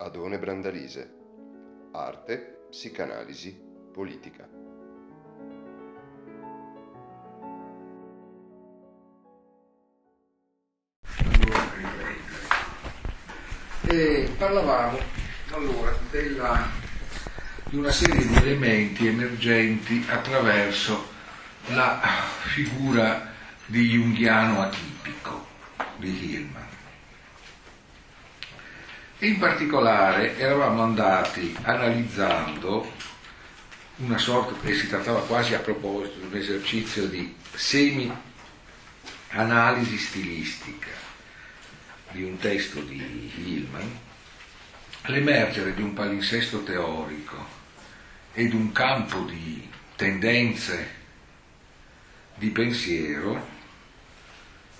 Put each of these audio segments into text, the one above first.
Adone Brandalise. Arte, psicanalisi, politica. E parlavamo allora della, di una serie di elementi emergenti attraverso la figura di Junghiano atipico di Hillman. In particolare eravamo andati analizzando una sorta, e si trattava quasi a proposito di un esercizio di semi-analisi stilistica di un testo di Hillman, l'emergere di un palinsesto teorico e di un campo di tendenze di pensiero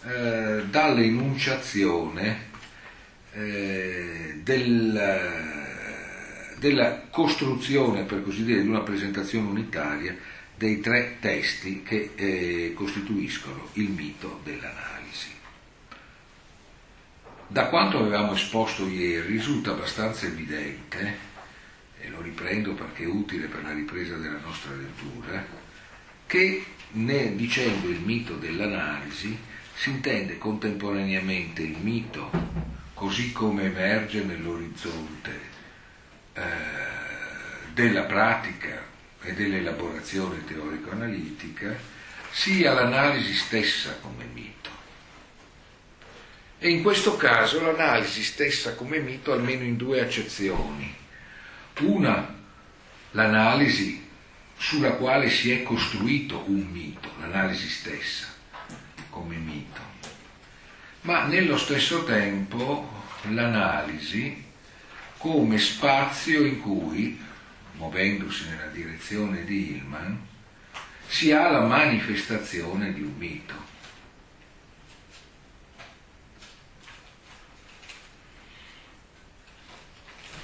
eh, dall'enunciazione eh, del, della costruzione, per così dire, di una presentazione unitaria dei tre testi che eh, costituiscono il mito dell'analisi. Da quanto avevamo esposto ieri risulta abbastanza evidente, e lo riprendo perché è utile per la ripresa della nostra lettura, che ne, dicendo il mito dell'analisi si intende contemporaneamente il mito così come emerge nell'orizzonte eh, della pratica e dell'elaborazione teorico-analitica, sia l'analisi stessa come mito. E in questo caso l'analisi stessa come mito almeno in due accezioni. Una, l'analisi sulla quale si è costruito un mito, l'analisi stessa come mito ma nello stesso tempo l'analisi come spazio in cui, muovendosi nella direzione di Hillman, si ha la manifestazione di un mito.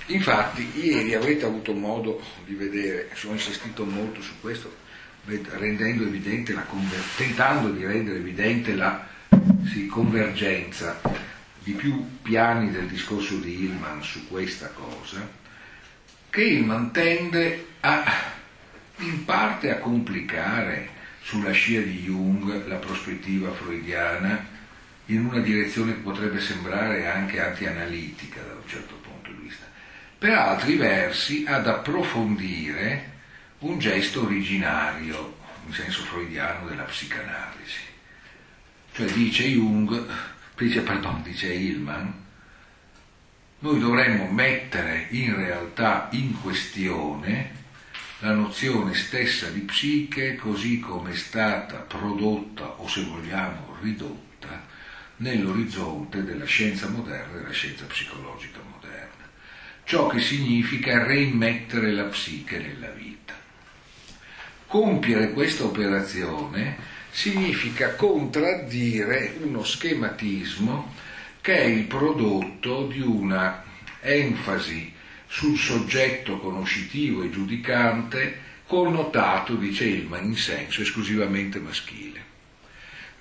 Infatti, ieri avrete avuto modo di vedere, sono insistito molto su questo, rendendo evidente la, tentando di rendere evidente la sì, convergenza di più piani del discorso di Hillman su questa cosa, che Hillman tende a, in parte a complicare sulla scia di Jung la prospettiva freudiana in una direzione che potrebbe sembrare anche antianalitica da un certo punto di vista, per altri versi ad approfondire un gesto originario, in senso freudiano, della psicanalisi. Cioè dice Jung, dice, pardon, dice Hillman, noi dovremmo mettere in realtà in questione la nozione stessa di psiche così come è stata prodotta o se vogliamo ridotta nell'orizzonte della scienza moderna e della scienza psicologica moderna. Ciò che significa rimettere la psiche nella vita. Compiere questa operazione significa contraddire uno schematismo che è il prodotto di una enfasi sul soggetto conoscitivo e giudicante connotato, dice Ilma, in senso esclusivamente maschile.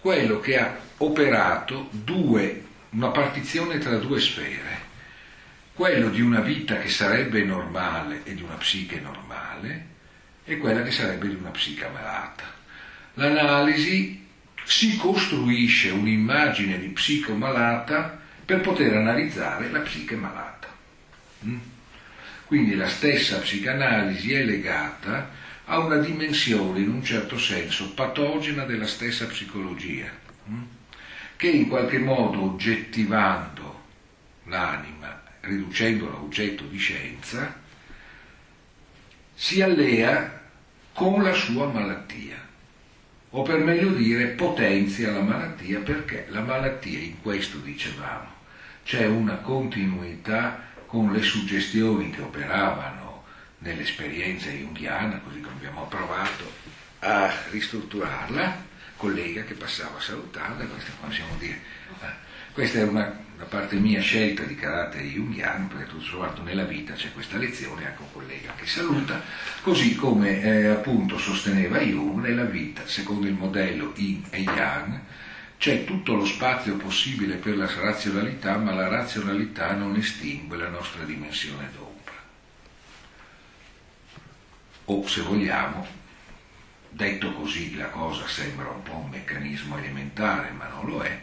Quello che ha operato due, una partizione tra due sfere, quello di una vita che sarebbe normale e di una psiche normale e quella che sarebbe di una psiche malata l'analisi si costruisce un'immagine di psicomalata per poter analizzare la psiche malata. Mm? Quindi la stessa psicanalisi è legata a una dimensione in un certo senso patogena della stessa psicologia, mm? che in qualche modo oggettivando l'anima, riducendola a oggetto di scienza, si allea con la sua malattia o per meglio dire potenzia la malattia perché la malattia in questo dicevamo c'è una continuità con le suggestioni che operavano nell'esperienza junghiana, così come abbiamo provato a ristrutturarla, collega che passava salutando, questa possiamo dire, eh, questa è una da parte mia scelta di carattere junghiano, perché tutto sommato nella vita c'è questa lezione, anche un collega che saluta, così come eh, appunto sosteneva Jung, nella vita, secondo il modello Yin e Yang, c'è tutto lo spazio possibile per la razionalità, ma la razionalità non estingue la nostra dimensione d'ombra. O se vogliamo, detto così la cosa sembra un po' un meccanismo elementare, ma non lo è,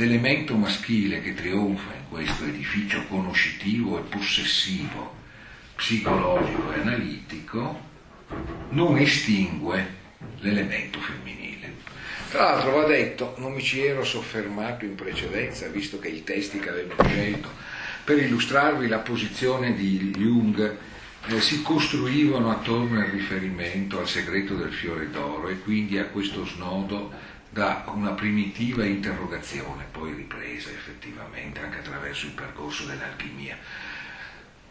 l'elemento maschile che trionfa in questo edificio conoscitivo e possessivo, psicologico e analitico, non estingue l'elemento femminile. Tra l'altro va detto, non mi ci ero soffermato in precedenza, visto che i testi che avevo scelto per illustrarvi la posizione di Jung eh, si costruivano attorno al riferimento al segreto del fiore d'oro e quindi a questo snodo da una primitiva interrogazione, poi ripresa effettivamente anche attraverso il percorso dell'alchimia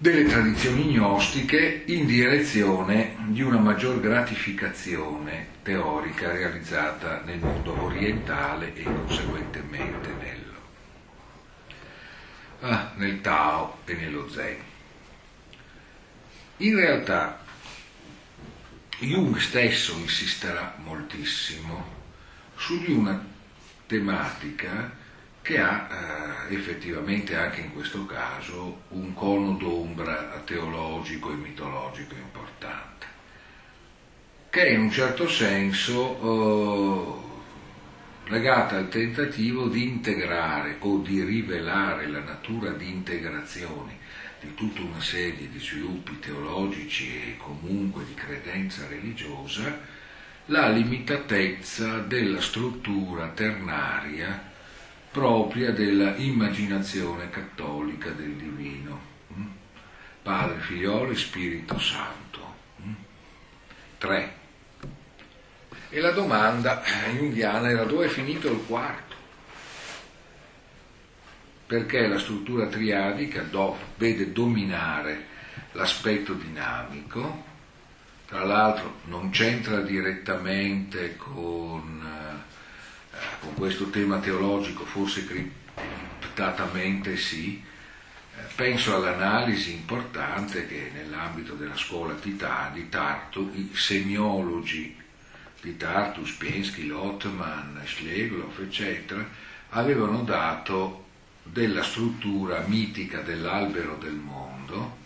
delle tradizioni gnostiche in direzione di una maggior gratificazione teorica realizzata nel mondo orientale e conseguentemente nel, ah, nel Tao e nello Zen. In realtà Jung stesso insisterà moltissimo su di una tematica che ha eh, effettivamente anche in questo caso un cono d'ombra teologico e mitologico importante, che è in un certo senso eh, legata al tentativo di integrare o di rivelare la natura di integrazione di tutta una serie di sviluppi teologici e comunque di credenza religiosa, la limitatezza della struttura ternaria propria della immaginazione cattolica del divino. Mm? Padre, Figliolo e Spirito Santo. 3. Mm? E la domanda junghiana era dove è finito il quarto? Perché la struttura triadica vede dominare l'aspetto dinamico, tra l'altro non c'entra direttamente con con questo tema teologico, forse criptatamente sì, eh, penso all'analisi importante che nell'ambito della scuola di Tartu i semiologi di Tartu, Spiensky, Lottman, Schlegloff, eccetera, avevano dato della struttura mitica dell'albero del mondo,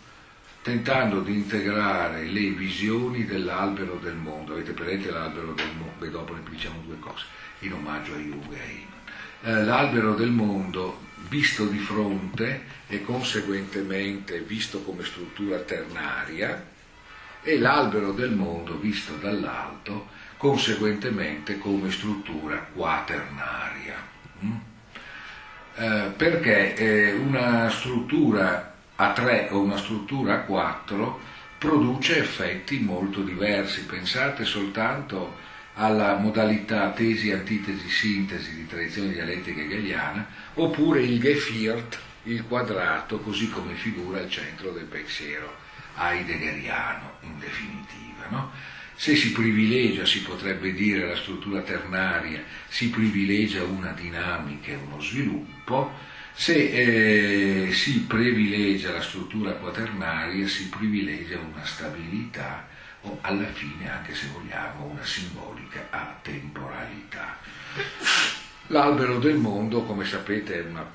tentando di integrare le visioni dell'albero del mondo. Avete presente l'albero del mondo? E dopo ne diciamo due cose in omaggio a Jung eh, l'albero del mondo visto di fronte e conseguentemente visto come struttura ternaria e l'albero del mondo visto dall'alto conseguentemente come struttura quaternaria. Mm? Eh, perché eh, una struttura a 3 o una struttura a 4 produce effetti molto diversi. Pensate soltanto alla modalità tesi, antitesi, sintesi di tradizione dialettica hegeliana, oppure il Gefiert, il quadrato, così come figura al centro del pensiero heideggeriano, in definitiva. No? Se si privilegia, si potrebbe dire, la struttura ternaria, si privilegia una dinamica e uno sviluppo, se eh, si privilegia la struttura quaternaria, si privilegia una stabilità o alla fine, anche se vogliamo, una simbolica atemporalità. L'albero del mondo, come sapete, una,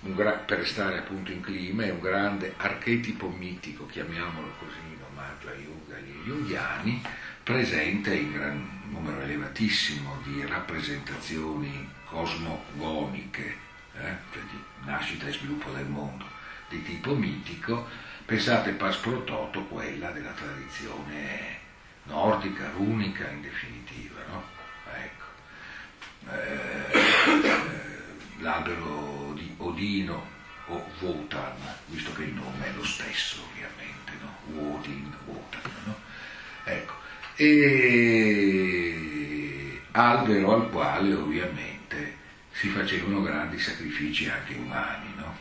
gra- per restare appunto in clima, è un grande archetipo mitico, chiamiamolo così, in omaggio a Jung, agli junghiani, presente in gran numero elevatissimo di rappresentazioni cosmogoniche, eh, cioè di nascita e sviluppo del mondo di tipo mitico, Pensate pas pro toto quella della tradizione nordica, runica in definitiva, no? Ecco. Eh, l'albero di Odino o Wotan, visto che il nome è lo stesso ovviamente, no? Odin, Wotan, no? Ecco. E albero al quale ovviamente si facevano grandi sacrifici anche umani, no?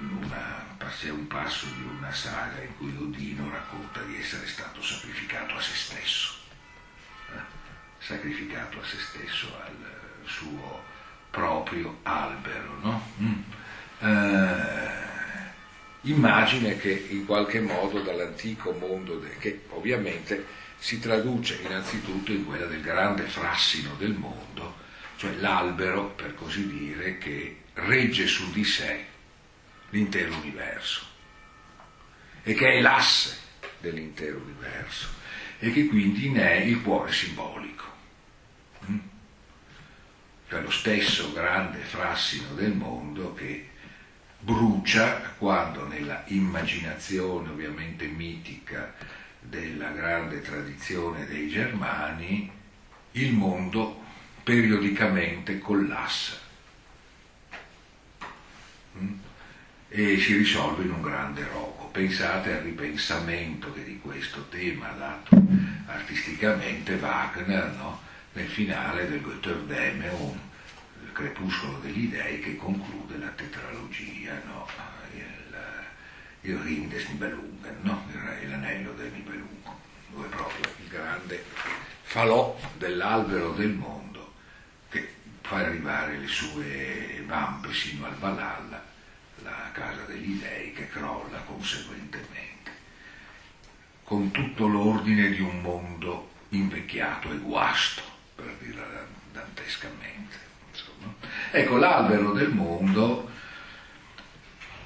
Una c'è un passo di una saga in cui Odino racconta di essere stato sacrificato a se stesso, eh? sacrificato a se stesso al suo proprio albero. No? Mm. Eh, immagine che in qualche modo dall'antico mondo, de- che ovviamente si traduce innanzitutto in quella del grande frassino del mondo, cioè l'albero, per così dire, che regge su di sé l'intero universo e che è l'asse dell'intero universo e che quindi ne è il cuore simbolico. Mm? Cioè lo stesso grande frassino del mondo che brucia quando nella immaginazione ovviamente mitica della grande tradizione dei germani il mondo periodicamente collassa mm? e si risolve in un grande rogo. Pensate al ripensamento che di questo tema ha dato artisticamente Wagner no? nel finale del Götterdämmerung, il crepuscolo degli dei che conclude la tetralogia, no? il, il Ring des Nibelungen, no? l'anello del Nibelungo, dove proprio il grande falò dell'albero del mondo che fa arrivare le sue vampe sino al Valhalla la casa degli dei che crolla conseguentemente, con tutto l'ordine di un mondo invecchiato e guasto, per dirla dantescamente. Insomma. Ecco, l'albero del mondo,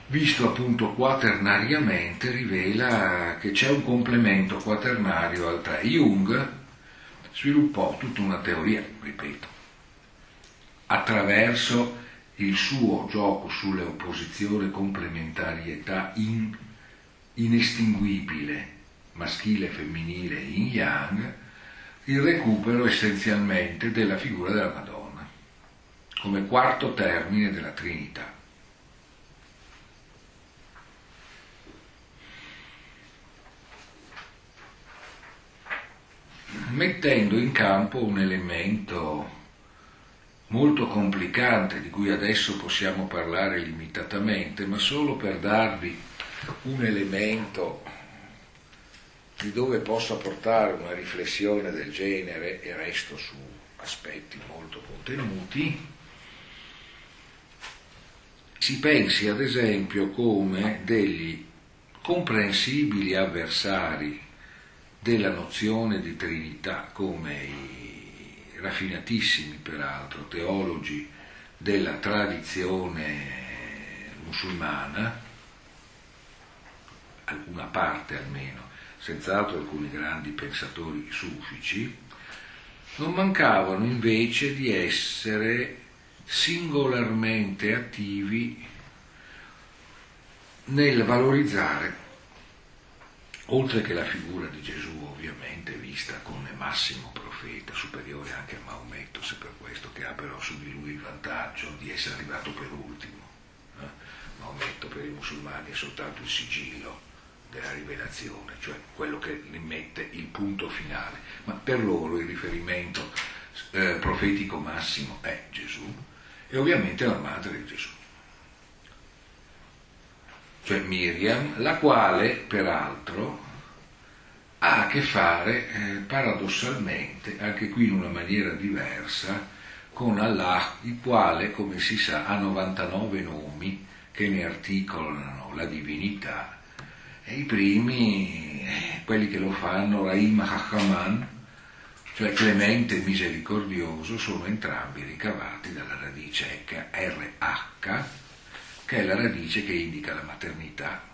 visto appunto quaternariamente, rivela che c'è un complemento quaternario al 3. Jung sviluppò tutta una teoria, ripeto, attraverso il suo gioco sulle opposizioni complementarietà in, inestinguibile maschile e femminile in yang, il recupero essenzialmente della figura della Madonna, come quarto termine della Trinità. mettendo in campo un elemento molto complicante di cui adesso possiamo parlare limitatamente, ma solo per darvi un elemento di dove possa portare una riflessione del genere e resto su aspetti molto contenuti, si pensi ad esempio come degli comprensibili avversari della nozione di Trinità, come i raffinatissimi peraltro teologi della tradizione musulmana, alcuna parte almeno, senz'altro alcuni grandi pensatori sufici, non mancavano invece di essere singolarmente attivi nel valorizzare, oltre che la figura di Gesù ovviamente vista come massimo profeta, superiore anche a Maometto, se per questo che ha però su di lui il vantaggio di essere arrivato per ultimo. Eh? Maometto per i musulmani è soltanto il sigillo della rivelazione, cioè quello che ne mette il punto finale, ma per loro il riferimento eh, profetico massimo è Gesù e ovviamente la madre di Gesù, cioè Miriam, la quale peraltro ha a che fare eh, paradossalmente, anche qui in una maniera diversa, con Allah, il quale, come si sa, ha 99 nomi che ne articolano la divinità. E i primi, eh, quelli che lo fanno, Rahim Hachaman, cioè clemente e misericordioso, sono entrambi ricavati dalla radice RH, che è la radice che indica la maternità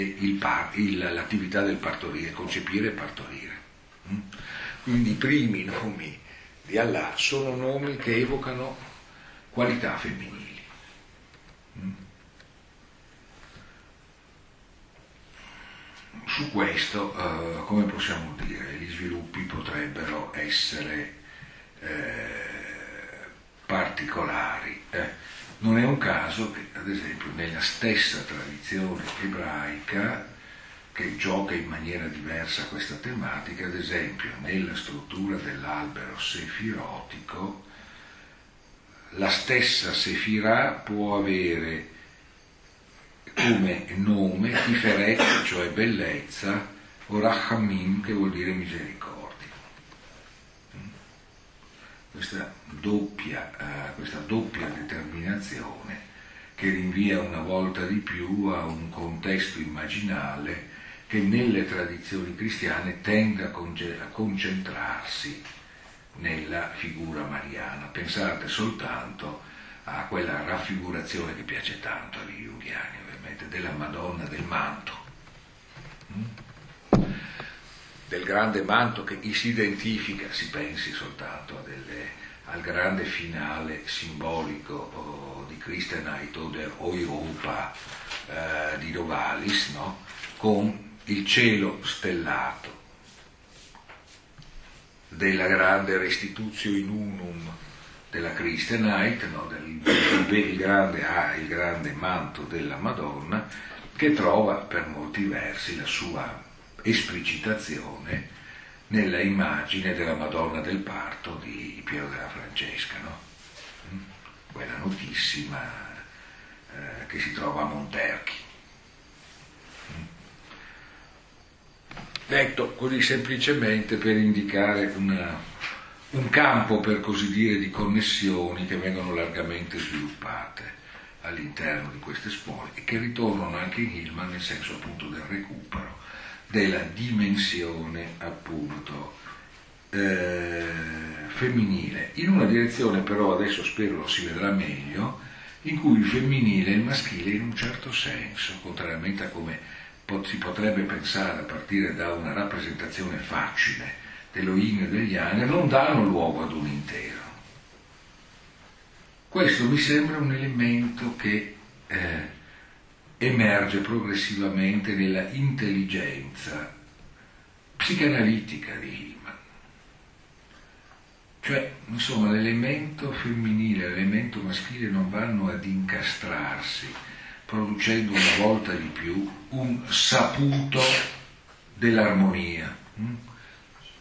il par, il, l'attività del partorire, concepire e partorire. Mm? Quindi i primi nomi di Allah sono nomi che evocano qualità femminili. Mm? Su questo, eh, come possiamo dire, gli sviluppi potrebbero essere eh, particolari. Eh non è un caso che, ad esempio, nella stessa tradizione ebraica, che gioca in maniera diversa questa tematica, ad esempio nella struttura dell'albero sefirotico, la stessa sefirà può avere come nome Tiferet, cioè bellezza, o Rachamim, che vuol dire misericordia questa doppia, uh, questa doppia determinazione che rinvia una volta di più a un contesto immaginale che nelle tradizioni cristiane tende a, conge- a concentrarsi nella figura mariana. Pensate soltanto a quella raffigurazione che piace tanto agli junghiani, ovviamente, della Madonna del manto. Del grande manto che si identifica, si pensi soltanto delle, al grande finale simbolico oh, di Christenheit o der Europa eh, di Novalis, no? con il cielo stellato della grande restituzio in unum della Christianite, no, del, del grande, ah, il grande manto della Madonna, che trova per molti versi la sua esplicitazione nella immagine della Madonna del parto di Piero della Francesca, no? Mm? quella notissima eh, che si trova a Monterchi. Detto così semplicemente per indicare una, un campo, per così dire, di connessioni che vengono largamente sviluppate all'interno di queste scuole e che ritornano anche in Hillman nel senso appunto del recupero della dimensione appunto eh, femminile, in una direzione però adesso spero lo si vedrà meglio, in cui il femminile e il maschile in un certo senso, contrariamente a come si potrebbe pensare a partire da una rappresentazione facile dello yin e degli yang, non danno luogo ad un intero. Questo mi sembra un elemento che eh, emerge progressivamente nella intelligenza psicanalitica di Hillman. Cioè, insomma, l'elemento femminile e l'elemento maschile non vanno ad incastrarsi producendo una volta di più un saputo dell'armonia. Mm?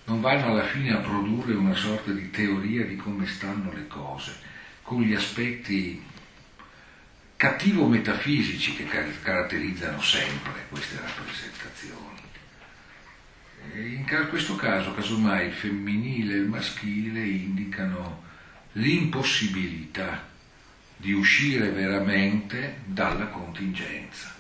Non vanno alla fine a produrre una sorta di teoria di come stanno le cose, con gli aspetti cattivo-metafisici che caratterizzano sempre queste rappresentazioni. In questo caso, casomai, il femminile e il maschile indicano l'impossibilità di uscire veramente dalla contingenza,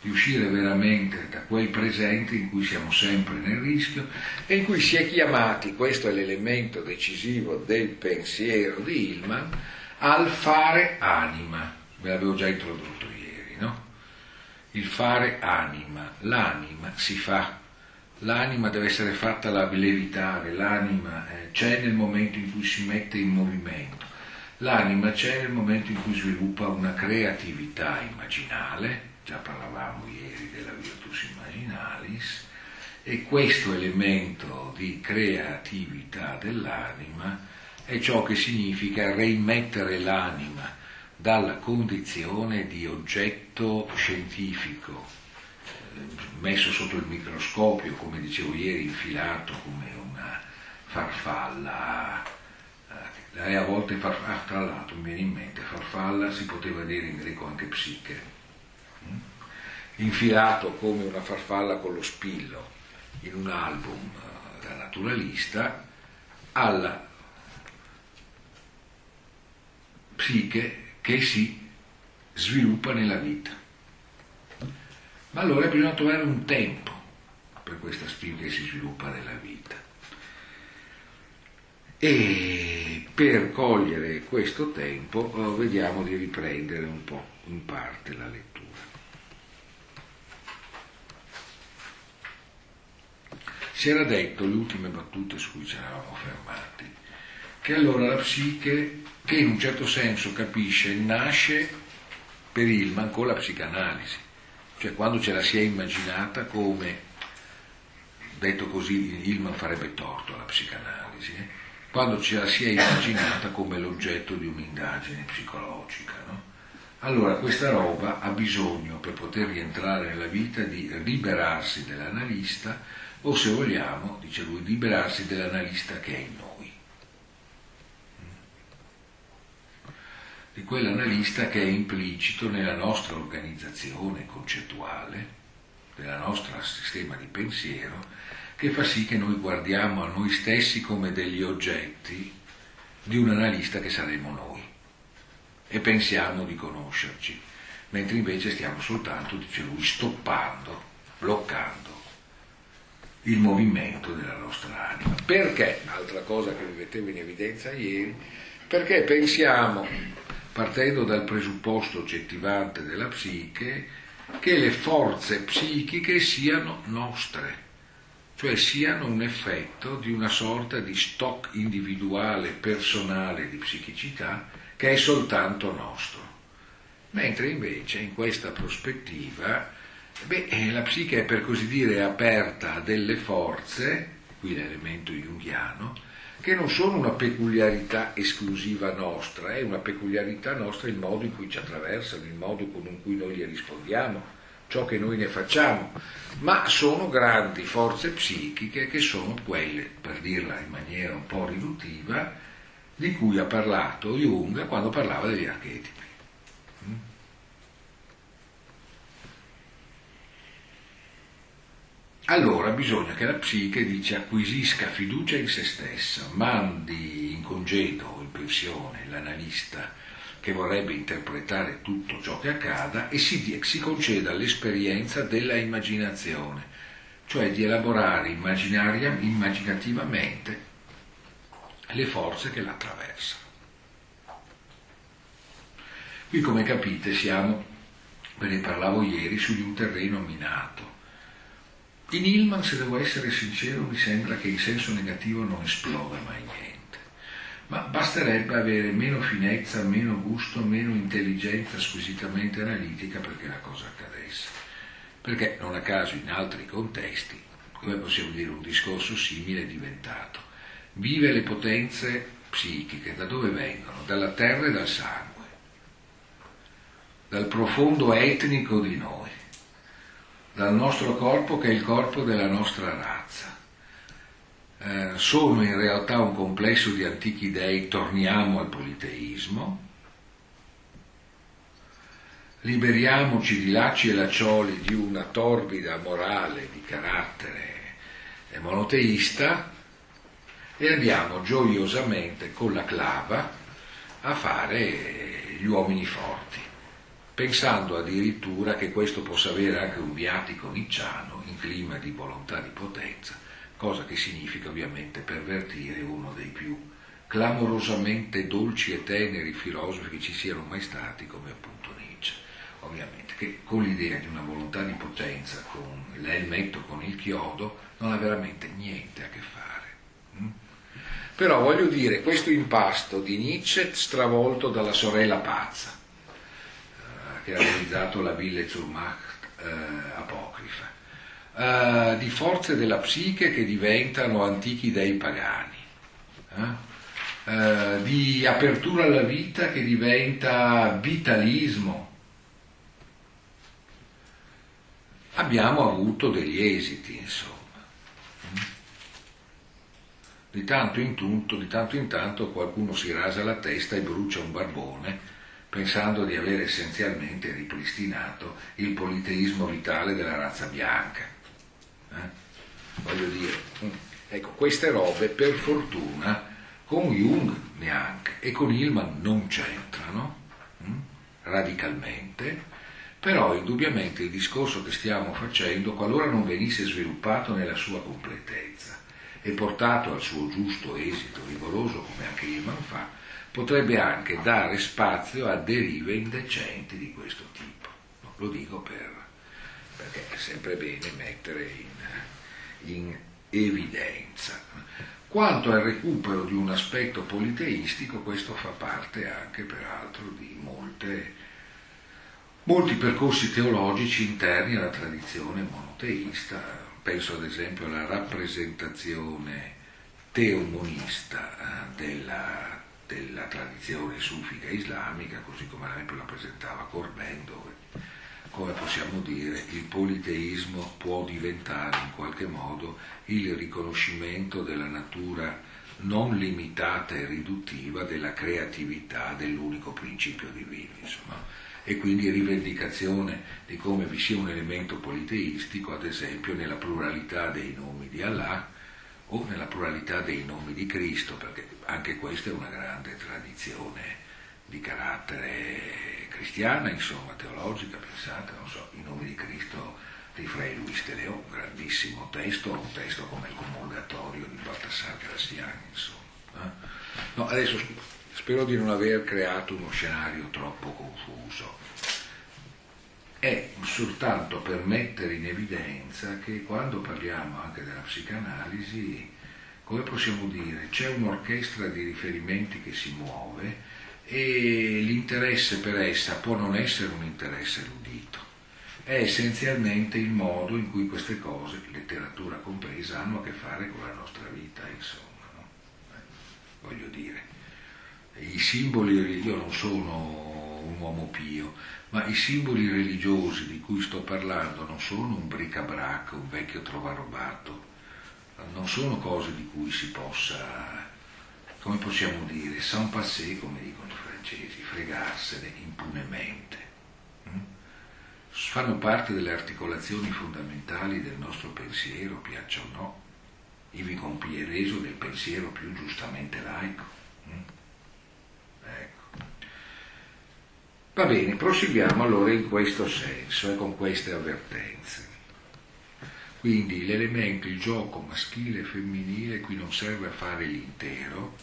di uscire veramente da quel presente in cui siamo sempre nel rischio e in cui si è chiamati, questo è l'elemento decisivo del pensiero di Hillman, al fare anima. Ve l'avevo già introdotto ieri, no? Il fare anima, l'anima si fa, l'anima deve essere fatta levitare, l'anima eh, c'è nel momento in cui si mette in movimento. L'anima c'è nel momento in cui sviluppa una creatività immaginale, già parlavamo ieri della virtus immaginalis, e questo elemento di creatività dell'anima è ciò che significa rimettere l'anima dalla condizione di oggetto scientifico, messo sotto il microscopio, come dicevo ieri, infilato come una farfalla lei a volte farfalla, ah, tra l'altro mi viene in mente, farfalla si poteva dire in greco anche psiche, mm? infilato come una farfalla con lo spillo in un album uh, da naturalista, alla psiche che si sviluppa nella vita. Ma allora bisogna trovare un tempo per questa spinta che si sviluppa nella vita. E per cogliere questo tempo eh, vediamo di riprendere un po' in parte la lettura. Si era detto, le ultime battute su cui ci eravamo fermati, che allora la psiche, che in un certo senso capisce, nasce per Ilman con la psicanalisi, cioè quando ce la si è immaginata come, detto così, Ilman farebbe torto alla psicanalisi. Eh? quando ce la si è immaginata come l'oggetto di un'indagine psicologica. No? Allora questa roba ha bisogno, per poter rientrare nella vita, di liberarsi dell'analista o se vogliamo, dice lui, liberarsi dell'analista che è in noi. Di quell'analista che è implicito nella nostra organizzazione concettuale, nel nostro sistema di pensiero che fa sì che noi guardiamo a noi stessi come degli oggetti di un analista che saremo noi e pensiamo di conoscerci, mentre invece stiamo soltanto, dice lui, stoppando, bloccando il movimento della nostra anima. Perché? Altra cosa che vi mettevo in evidenza ieri, perché pensiamo, partendo dal presupposto oggettivante della psiche, che le forze psichiche siano nostre, cioè siano un effetto di una sorta di stock individuale, personale di psichicità che è soltanto nostro. Mentre invece in questa prospettiva beh, la psiche è per così dire aperta a delle forze, qui l'elemento junghiano, che non sono una peculiarità esclusiva nostra, è una peculiarità nostra il modo in cui ci attraversano, il modo con cui noi gli rispondiamo, ciò che noi ne facciamo, ma sono grandi forze psichiche che sono quelle, per dirla in maniera un po' riduttiva, di cui ha parlato Jung quando parlava degli archetipi. Allora bisogna che la psiche dice acquisisca fiducia in se stessa, mandi in congedo, in pensione, l'analista che vorrebbe interpretare tutto ciò che accada e si, si conceda l'esperienza della immaginazione, cioè di elaborare immaginativamente le forze che la attraversano. Qui come capite siamo, ve ne parlavo ieri, su di un terreno minato. In Hillman, se devo essere sincero, mi sembra che in senso negativo non esploda mai niente, ma basterebbe avere meno finezza, meno gusto, meno intelligenza squisitamente analitica perché la cosa accadesse. Perché non a caso in altri contesti, come possiamo dire, un discorso simile è diventato. Vive le potenze psichiche, da dove vengono? Dalla terra e dal sangue, dal profondo etnico di noi dal nostro corpo che è il corpo della nostra razza. Eh, sono in realtà un complesso di antichi dei, torniamo al politeismo, liberiamoci di lacci e laccioli di una torbida morale di carattere monoteista e andiamo gioiosamente con la clava a fare gli uomini forti pensando addirittura che questo possa avere anche un viatico nicciano in clima di volontà di potenza, cosa che significa ovviamente pervertire uno dei più clamorosamente dolci e teneri filosofi che ci siano mai stati, come appunto Nietzsche, ovviamente, che con l'idea di una volontà di potenza, con l'elmetto, con il chiodo, non ha veramente niente a che fare. Mm? Però voglio dire, questo impasto di Nietzsche stravolto dalla sorella pazza, che ha realizzato la Ville Zurmacht eh, apocrifa, eh, di forze della psiche che diventano antichi dei pagani, eh? eh? di apertura alla vita che diventa vitalismo. Abbiamo avuto degli esiti, insomma. Di tanto in tanto, di tanto in tanto qualcuno si rasa la testa e brucia un barbone pensando di aver essenzialmente ripristinato il politeismo vitale della razza bianca. Eh? Voglio dire, mm, ecco, queste robe per fortuna con Jung neanche e con Hillman non c'entrano hm? radicalmente, però indubbiamente il discorso che stiamo facendo, qualora non venisse sviluppato nella sua completezza e portato al suo giusto esito rigoroso come anche Hillman fa, potrebbe anche dare spazio a derive indecenti di questo tipo. Lo dico per, perché è sempre bene mettere in, in evidenza. Quanto al recupero di un aspetto politeistico, questo fa parte anche peraltro di molte, molti percorsi teologici interni alla tradizione monoteista. Penso ad esempio alla rappresentazione teomonista eh, della della tradizione sufica islamica, così come la presentava Corbin, dove, come possiamo dire, il politeismo può diventare in qualche modo il riconoscimento della natura non limitata e riduttiva della creatività dell'unico principio divino, insomma, e quindi rivendicazione di come vi sia un elemento politeistico, ad esempio nella pluralità dei nomi di Allah, o nella pluralità dei nomi di Cristo, perché anche questa è una grande tradizione di carattere cristiana, insomma, teologica, pensate, non so, i nomi di Cristo di Frei Luis de Leon, grandissimo testo, un testo come il comurgatorio di Baltasar Graciani, insomma. Eh? No, adesso spero di non aver creato uno scenario troppo confuso. È soltanto per mettere in evidenza che quando parliamo anche della psicanalisi, come possiamo dire, c'è un'orchestra di riferimenti che si muove e l'interesse per essa può non essere un interesse erudito, è essenzialmente il modo in cui queste cose, letteratura compresa, hanno a che fare con la nostra vita, insomma. No? Eh, voglio dire, i simboli, io non sono un uomo pio, ma i simboli religiosi di cui sto parlando non sono un bric-a-brac, un vecchio trovarobato, non sono cose di cui si possa, come possiamo dire, sans passer, come dicono i francesi, fregarsene impunemente. Mm? Fanno parte delle articolazioni fondamentali del nostro pensiero, piaccia o no, ivi compie del pensiero più giustamente laico. Mm? Ecco. Va bene, proseguiamo allora in questo senso e con queste avvertenze. Quindi l'elemento, il gioco maschile e femminile qui non serve a fare l'intero,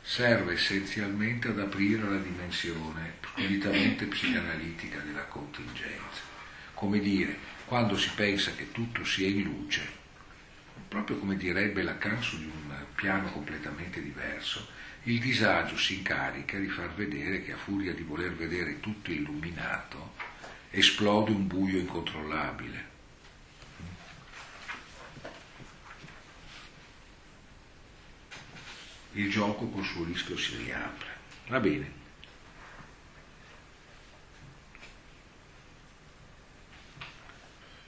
serve essenzialmente ad aprire la dimensione squisitamente psicanalitica della contingenza. Come dire, quando si pensa che tutto sia in luce, proprio come direbbe Lacan su di un piano completamente diverso, il disagio si incarica di far vedere che a furia di voler vedere tutto illuminato, esplode un buio incontrollabile il gioco col suo rischio si riapre. Va bene.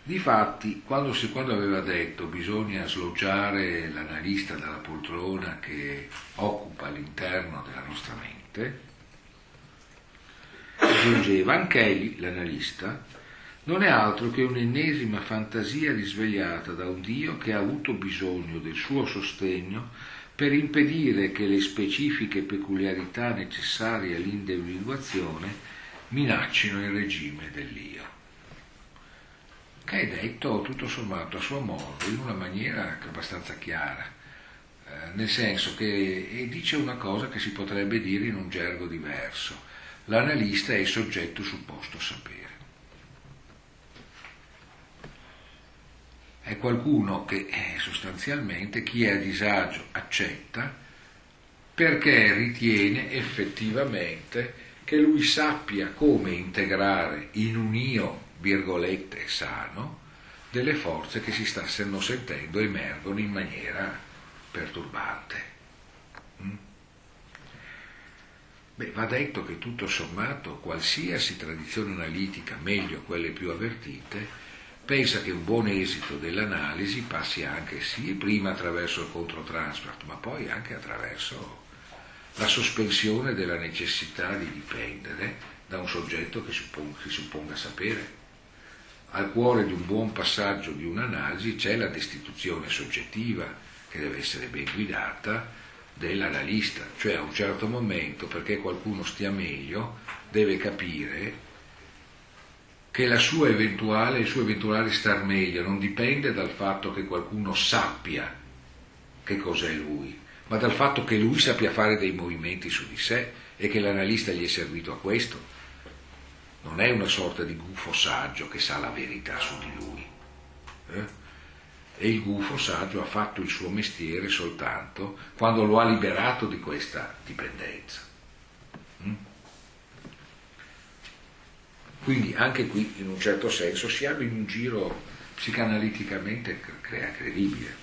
Difatti, quando, quando aveva detto bisogna sloggiare l'analista dalla poltrona che occupa l'interno della nostra mente, aggiungeva anch'egli, l'analista, non è altro che un'ennesima fantasia risvegliata da un Dio che ha avuto bisogno del suo sostegno per impedire che le specifiche peculiarità necessarie all'individuazione minaccino il regime dell'io. Che è detto tutto sommato a suo modo, in una maniera abbastanza chiara, eh, nel senso che dice una cosa che si potrebbe dire in un gergo diverso. L'analista è il soggetto supposto sapere. È qualcuno che eh, sostanzialmente chi è a disagio accetta perché ritiene effettivamente che lui sappia come integrare in un io, virgolette, sano, delle forze che si stanno sentendo emergono in maniera perturbante. Mm? Beh, va detto che tutto sommato qualsiasi tradizione analitica, meglio quelle più avvertite, pensa che un buon esito dell'analisi passi anche sì prima attraverso il controtransfert, ma poi anche attraverso la sospensione della necessità di dipendere da un soggetto che si supponga sapere. Al cuore di un buon passaggio di un'analisi c'è la destituzione soggettiva che deve essere ben guidata dell'analista, cioè a un certo momento perché qualcuno stia meglio deve capire che la sua eventuale, il suo eventuale star meglio non dipende dal fatto che qualcuno sappia che cos'è lui, ma dal fatto che lui sappia fare dei movimenti su di sé e che l'analista gli è servito a questo. Non è una sorta di gufo saggio che sa la verità su di lui. Eh? E il gufo saggio ha fatto il suo mestiere soltanto quando lo ha liberato di questa dipendenza. Quindi anche qui in un certo senso siamo in un giro psicanaliticamente credibile.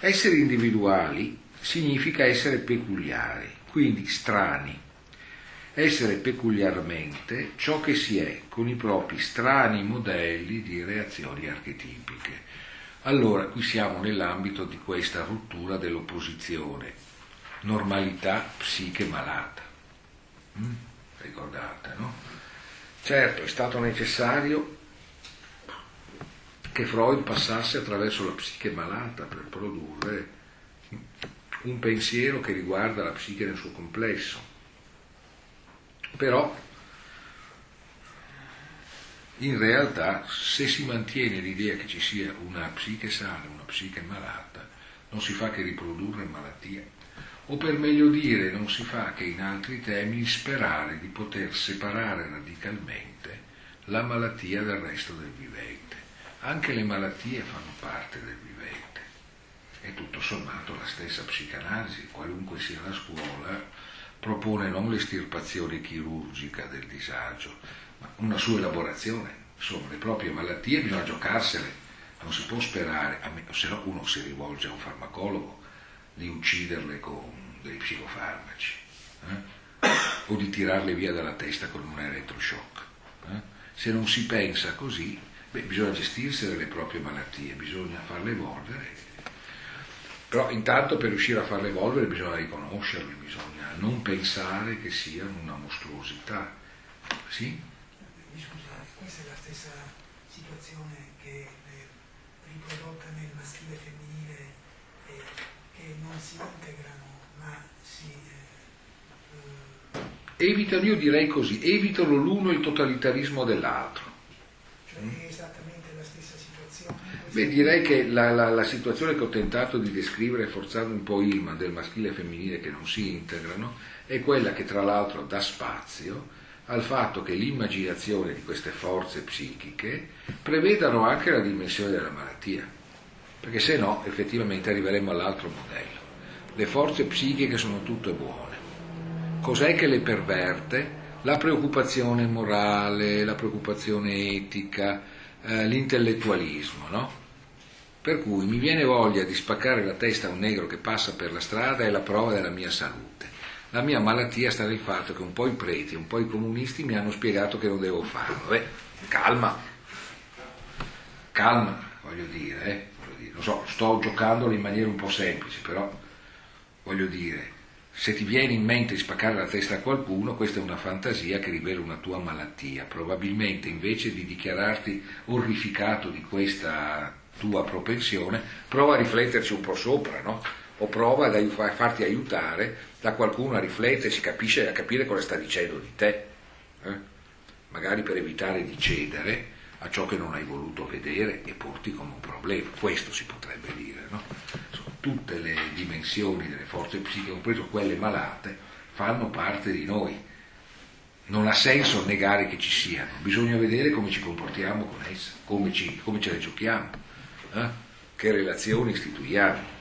Essere individuali significa essere peculiari, quindi strani. Essere peculiarmente ciò che si è, con i propri strani modelli di reazioni archetipiche. Allora, qui siamo nell'ambito di questa rottura dell'opposizione, normalità psiche malata. Mm? Ricordate, no? Certo, è stato necessario che Freud passasse attraverso la psiche malata per produrre un pensiero che riguarda la psiche nel suo complesso. Però in realtà se si mantiene l'idea che ci sia una psiche sana, una psiche malata, non si fa che riprodurre malattia. O per meglio dire, non si fa che in altri termini sperare di poter separare radicalmente la malattia dal resto del vivente. Anche le malattie fanno parte del vivente. E tutto sommato la stessa psicanalisi, qualunque sia la scuola, propone non l'estirpazione chirurgica del disagio, ma una sua elaborazione. Insomma, le proprie malattie bisogna giocarsele, non si può sperare, se no uno si rivolge a un farmacologo, di ucciderle con dei psicofarmaci eh? o di tirarle via dalla testa con un elettroshock. Eh? Se non si pensa così, beh, bisogna gestirsene le proprie malattie, bisogna farle evolvere. Però intanto per riuscire a farle evolvere bisogna riconoscerle, bisogna non pensare che siano una mostruosità. Sì? questa è la stessa situazione che è riprodotta nel maschile e femminile eh, che non si integrano ma si... Eh, eh, evitano, io direi così, evitano l'uno il totalitarismo dell'altro. Cioè è esattamente la stessa situazione? Beh, direi che la, la, la, situazione che ho tentato di descrivere, forzando un po' Ilma, del maschile e femminile che non si integrano, è quella che tra l'altro dà spazio al fatto che l'immaginazione di queste forze psichiche prevedano anche la dimensione della malattia, perché se no effettivamente arriveremo all'altro modello. Le forze psichiche sono tutte buone. Cos'è che le perverte? La preoccupazione morale, la preoccupazione etica, eh, l'intellettualismo, no? Per cui mi viene voglia di spaccare la testa a un negro che passa per la strada è la prova della mia salute la mia malattia sta nel fatto che un po' i preti, un po' i comunisti mi hanno spiegato che non devo farlo. Beh, calma, calma, voglio dire, eh? voglio dire. Lo so, sto giocandolo in maniera un po' semplice, però voglio dire, se ti viene in mente di spaccare la testa a qualcuno, questa è una fantasia che rivela una tua malattia. Probabilmente invece di dichiararti orrificato di questa tua propensione, prova a rifletterci un po' sopra, no? O prova a farti aiutare da qualcuno a rifletterci, capisce, a capire cosa sta dicendo di te, eh? magari per evitare di cedere a ciò che non hai voluto vedere e porti come un problema. Questo si potrebbe dire. No? Tutte le dimensioni delle forze psichiche, compreso quelle malate, fanno parte di noi. Non ha senso negare che ci siano, bisogna vedere come ci comportiamo con esse, come, ci, come ce le giochiamo, eh? che relazioni istituiamo.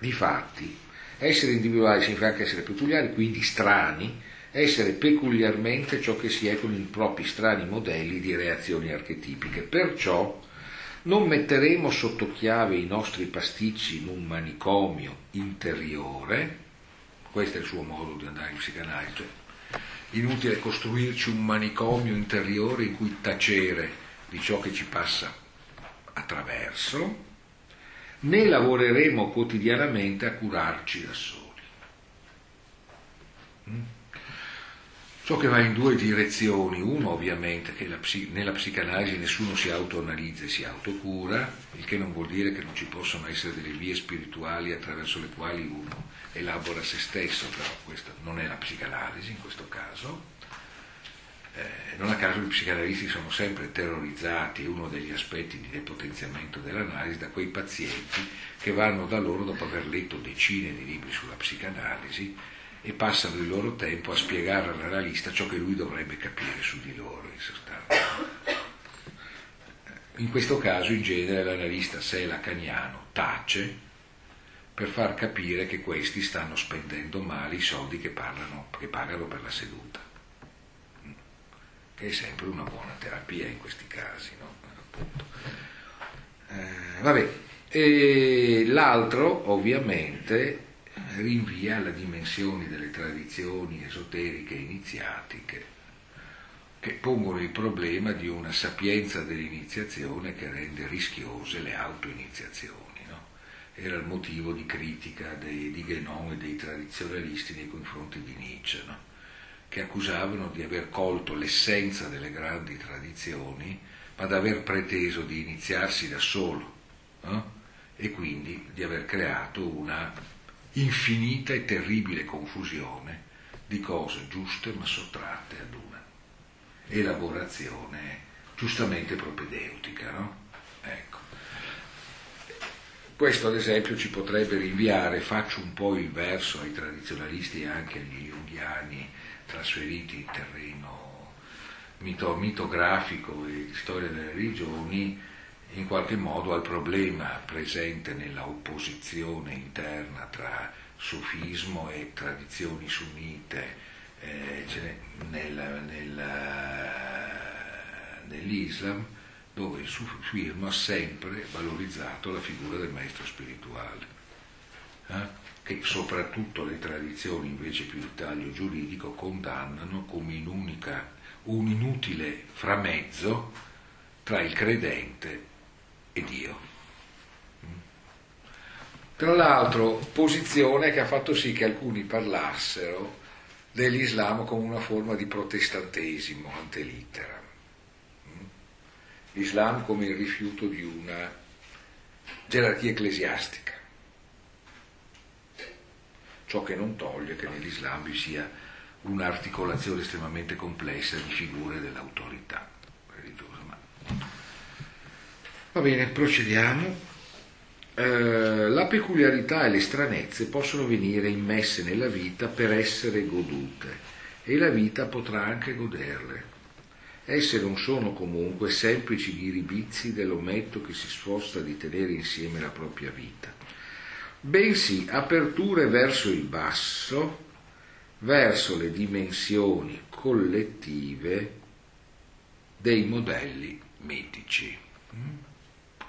Difatti, essere individuali significa anche essere peculiari, quindi strani, essere peculiarmente ciò che si è con i propri strani modelli di reazioni archetipiche. Perciò non metteremo sotto chiave i nostri pasticci in un manicomio interiore, questo è il suo modo di andare in psicanalisi, cioè, inutile costruirci un manicomio interiore in cui tacere di ciò che ci passa attraverso, né lavoreremo quotidianamente a curarci da soli. Mm? Ciò che va in due direzioni, uno ovviamente che nella psicanalisi nessuno si autoanalizza e si autocura, il che non vuol dire che non ci possano essere delle vie spirituali attraverso le quali uno elabora se stesso, però questa non è la psicanalisi in questo caso, eh, non a caso i psicanalisti sono sempre terrorizzati, uno degli aspetti di depotenziamento dell'analisi, da quei pazienti che vanno da loro dopo aver letto decine di libri sulla psicanalisi e passano il loro tempo a spiegare all'analista ciò che lui dovrebbe capire su di loro in sostanza. In questo caso in genere l'analista, se è lacaniano, tace per far capire che questi stanno spendendo male i soldi che, parlano, che pagano per la seduta che è sempre una buona terapia in questi casi. No? Eh, l'altro ovviamente rinvia alla dimensione delle tradizioni esoteriche iniziatiche che pongono il problema di una sapienza dell'iniziazione che rende rischiose le autoiniziazioni. No? Era il motivo di critica dei, di Guénon e dei tradizionalisti nei confronti di Nietzsche. No? che accusavano di aver colto l'essenza delle grandi tradizioni, ma di aver preteso di iniziarsi da solo eh? e quindi di aver creato una infinita e terribile confusione di cose giuste ma sottratte ad una elaborazione giustamente propedeutica. No? Ecco. Questo ad esempio ci potrebbe rinviare, faccio un po' il verso ai tradizionalisti e anche agli junghiani trasferiti in terreno mito, mitografico e storia delle religioni, in qualche modo al problema presente nella opposizione interna tra sufismo e tradizioni sunnite eh, nel, nel, nell'Islam, dove il sufismo ha sempre valorizzato la figura del maestro spirituale, eh? che soprattutto le tradizioni invece più di taglio giuridico condannano come un inutile framezzo tra il credente e Dio. Tra l'altro, posizione che ha fatto sì che alcuni parlassero dell'Islam come una forma di protestantesimo antelitera. L'Islam come il rifiuto di una gerarchia ecclesiastica. Ciò che non toglie che nell'Islam vi sia un'articolazione estremamente complessa di figure dell'autorità religiosa. Ma Va bene, procediamo. Eh, la peculiarità e le stranezze possono venire immesse nella vita per essere godute e la vita potrà anche goderle. Esse non sono comunque semplici ghiribizzi dell'ometto che si sposta di tenere insieme la propria vita, bensì aperture verso il basso, verso le dimensioni collettive dei modelli mitici.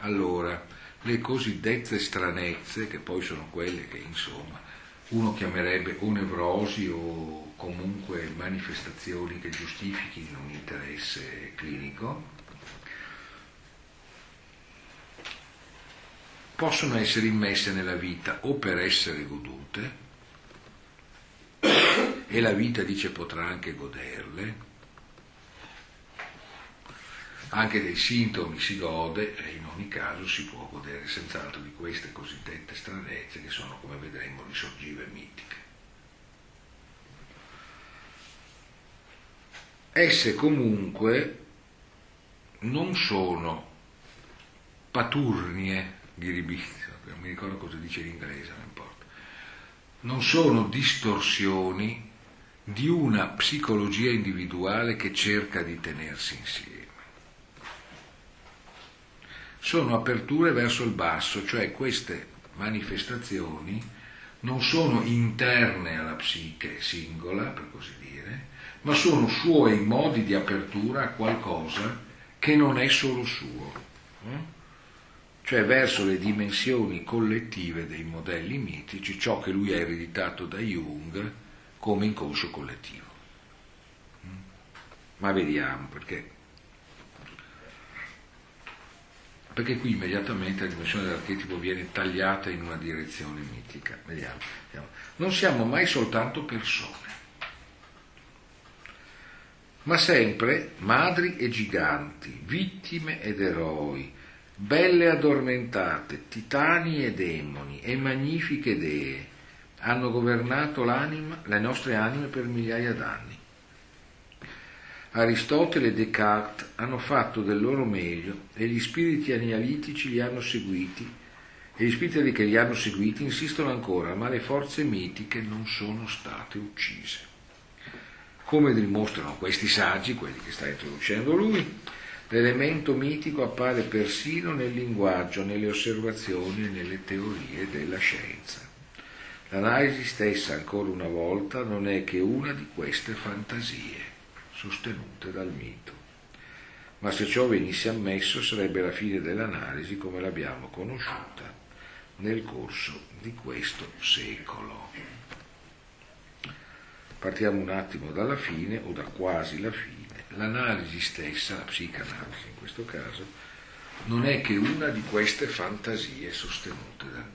Allora, le cosiddette stranezze, che poi sono quelle che insomma uno chiamerebbe o nevrosi o comunque manifestazioni che giustifichino un interesse clinico, possono essere immesse nella vita o per essere godute, e la vita dice potrà anche goderle, anche dei sintomi si gode e ogni caso si può godere senz'altro di queste cosiddette stranezze che sono, come vedremo, risorgive mitiche. Esse comunque non sono paturnie, ghiribizio, non mi ricordo cosa dice in inglese, non importa, non sono distorsioni di una psicologia individuale che cerca di tenersi insieme sono aperture verso il basso, cioè queste manifestazioni non sono interne alla psiche singola, per così dire, ma sono suoi modi di apertura a qualcosa che non è solo suo, eh? cioè verso le dimensioni collettive dei modelli mitici, ciò che lui ha ereditato da Jung come inconscio collettivo. Mm? Ma vediamo perché perché qui immediatamente la dimensione dell'archetipo viene tagliata in una direzione mitica. Vediamo, vediamo. Non siamo mai soltanto persone, ma sempre madri e giganti, vittime ed eroi, belle addormentate, titani e demoni e magnifiche dee hanno governato le nostre anime per migliaia d'anni. Aristotele e Descartes hanno fatto del loro meglio e gli spiriti analitici li hanno seguiti e gli spiriti che li hanno seguiti insistono ancora, ma le forze mitiche non sono state uccise. Come dimostrano questi saggi, quelli che sta introducendo lui, l'elemento mitico appare persino nel linguaggio, nelle osservazioni e nelle teorie della scienza. L'analisi stessa, ancora una volta, non è che una di queste fantasie sostenute dal mito. Ma se ciò venisse ammesso sarebbe la fine dell'analisi come l'abbiamo conosciuta nel corso di questo secolo. Partiamo un attimo dalla fine o da quasi la fine. L'analisi stessa, la psicanalisi in questo caso, non è che una di queste fantasie sostenute dal mito.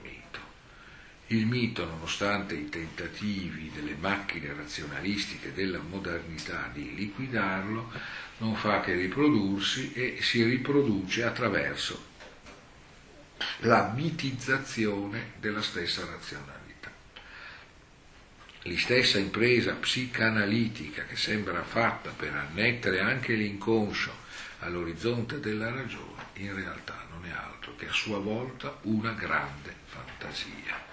Il mito, nonostante i tentativi delle macchine razionalistiche della modernità di liquidarlo, non fa che riprodursi e si riproduce attraverso la mitizzazione della stessa razionalità. la stessa impresa psicanalitica che sembra fatta per annettere anche l'inconscio all'orizzonte della ragione, in realtà non è altro che a sua volta una grande fantasia,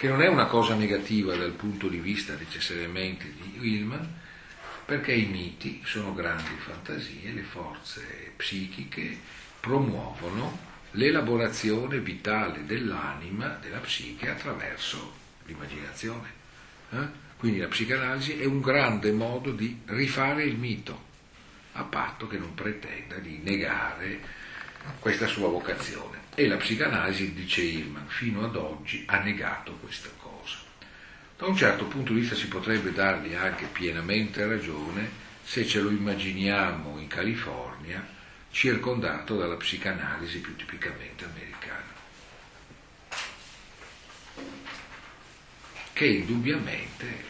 che non è una cosa negativa dal punto di vista necessariamente di Hillman, perché i miti sono grandi fantasie, le forze psichiche promuovono l'elaborazione vitale dell'anima, della psiche, attraverso l'immaginazione. Eh? Quindi la psicanalisi è un grande modo di rifare il mito, a patto che non pretenda di negare questa sua vocazione. E la psicanalisi, dice Hillman, fino ad oggi ha negato questa cosa. Da un certo punto di vista si potrebbe dargli anche pienamente ragione se ce lo immaginiamo in California circondato dalla psicanalisi più tipicamente americana, che indubbiamente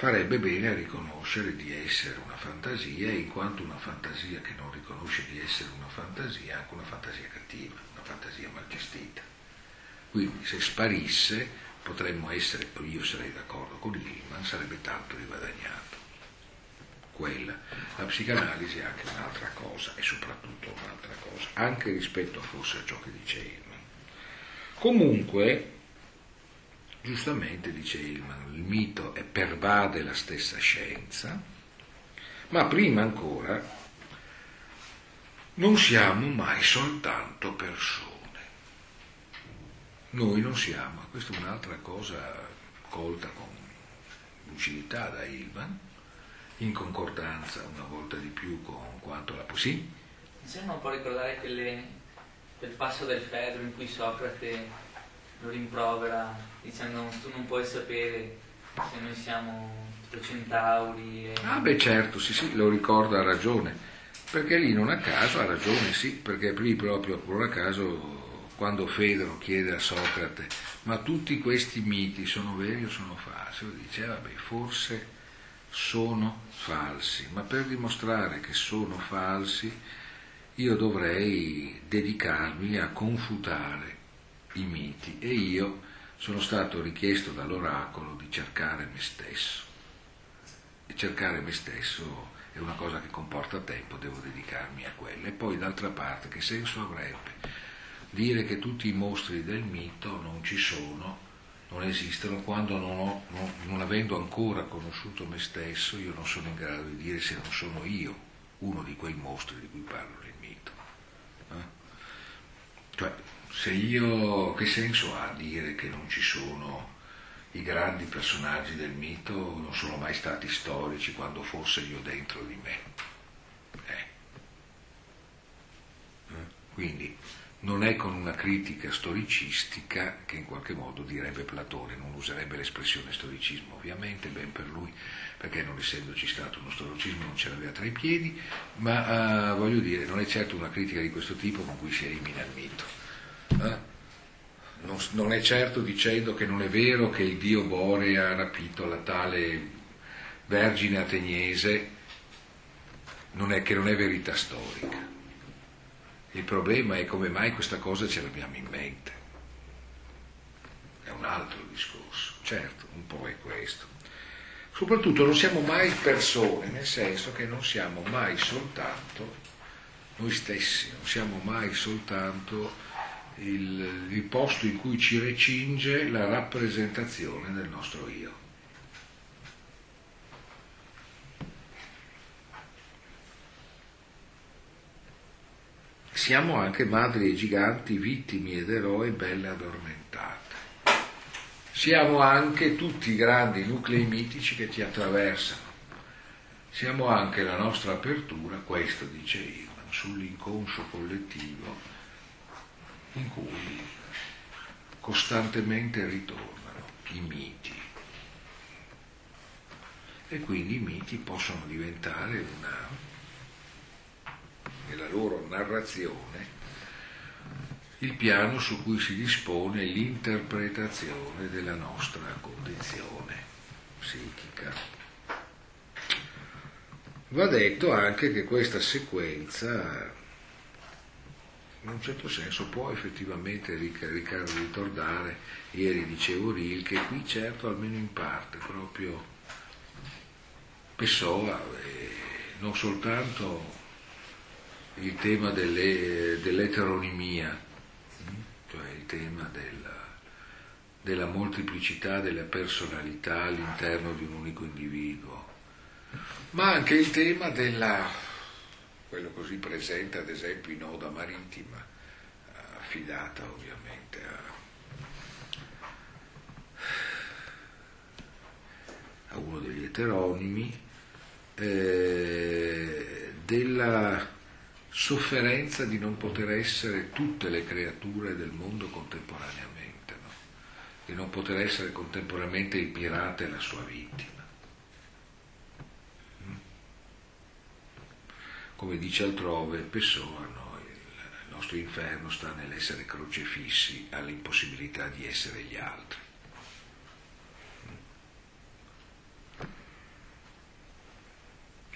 farebbe bene a riconoscere di essere una fantasia, in quanto una fantasia che non riconosce di essere una fantasia è anche una fantasia cattiva, una fantasia mal gestita. Quindi se sparisse potremmo essere, io sarei d'accordo con Hillman, sarebbe tanto riguadagnato. Quella. La psicanalisi è anche un'altra cosa e soprattutto un'altra cosa, anche rispetto forse a ciò che dice Hillman. Comunque, giustamente dice Hillman, il mito pervade la stessa scienza, ma prima ancora non siamo mai soltanto persone. Noi non siamo, questa è un'altra cosa colta con lucidità da Hillman, in concordanza una volta di più con quanto la possibile. Mi sembra un po' ricordare quelle, quel passo del Fedro in cui Socrate lo rimprovera dicendo tu non puoi sapere se noi siamo centauri. E... Ah beh certo, sì sì, lo ricorda, ha ragione, perché lì non a caso ha ragione, sì, perché lì proprio non a caso quando Fedro chiede a Socrate ma tutti questi miti sono veri o sono falsi? Lui dice, eh, vabbè, forse sono falsi, ma per dimostrare che sono falsi io dovrei dedicarmi a confutare i miti e io sono stato richiesto dall'oracolo di cercare me stesso. E cercare me stesso è una cosa che comporta tempo, devo dedicarmi a quello. E poi d'altra parte che senso avrebbe dire che tutti i mostri del mito non ci sono, non esistono, quando non, ho, non, non avendo ancora conosciuto me stesso io non sono in grado di dire se non sono io uno di quei mostri di cui parlo nel mito. Eh? Cioè, se io, che senso ha dire che non ci sono i grandi personaggi del mito, non sono mai stati storici quando fosse io dentro di me? Eh. Eh? Quindi non è con una critica storicistica che in qualche modo direbbe Platone, non userebbe l'espressione storicismo ovviamente, ben per lui, perché non essendoci stato uno storicismo non ce l'aveva tra i piedi, ma uh, voglio dire, non è certo una critica di questo tipo con cui si elimina il mito. Eh? Non, non, è certo dicendo che non è vero che il dio Bore ha rapito la tale vergine ateniese, non è, che non è verità storica. Il problema è come mai questa cosa ce l'abbiamo in mente. È un altro discorso, certo, un po' è questo. Soprattutto non siamo mai persone, nel senso che non siamo mai soltanto noi stessi, non siamo mai soltanto il, il posto in cui ci recinge la rappresentazione del nostro io. Siamo anche madri e giganti, vittime ed eroi belle addormentate. Siamo anche tutti i grandi nuclei mitici che ti attraversano. Siamo anche la nostra apertura, questo dice Ivan, sull'inconscio collettivo in cui costantemente ritornano i miti. E quindi i miti possono diventare una, nella loro narrazione, il piano su cui si dispone l'interpretazione della nostra condizione psichica. Va detto anche che questa sequenza in un certo senso può effettivamente ricordare, ieri dicevo Rilke, qui certo almeno in parte proprio Pessoa, eh, non soltanto il tema delle, dell'eteronimia, cioè il tema della, della moltiplicità delle personalità all'interno di un unico individuo, ma anche il tema della, quello così presente ad esempio in Oda Marittima, affidata ovviamente a, a uno degli eteronimi, eh, della sofferenza di non poter essere tutte le creature del mondo contemporaneamente, no? di non poter essere contemporaneamente il pirata e la sua vittima. Mm? Come dice altrove Pessoa, no? il nostro inferno sta nell'essere crocefissi all'impossibilità di essere gli altri.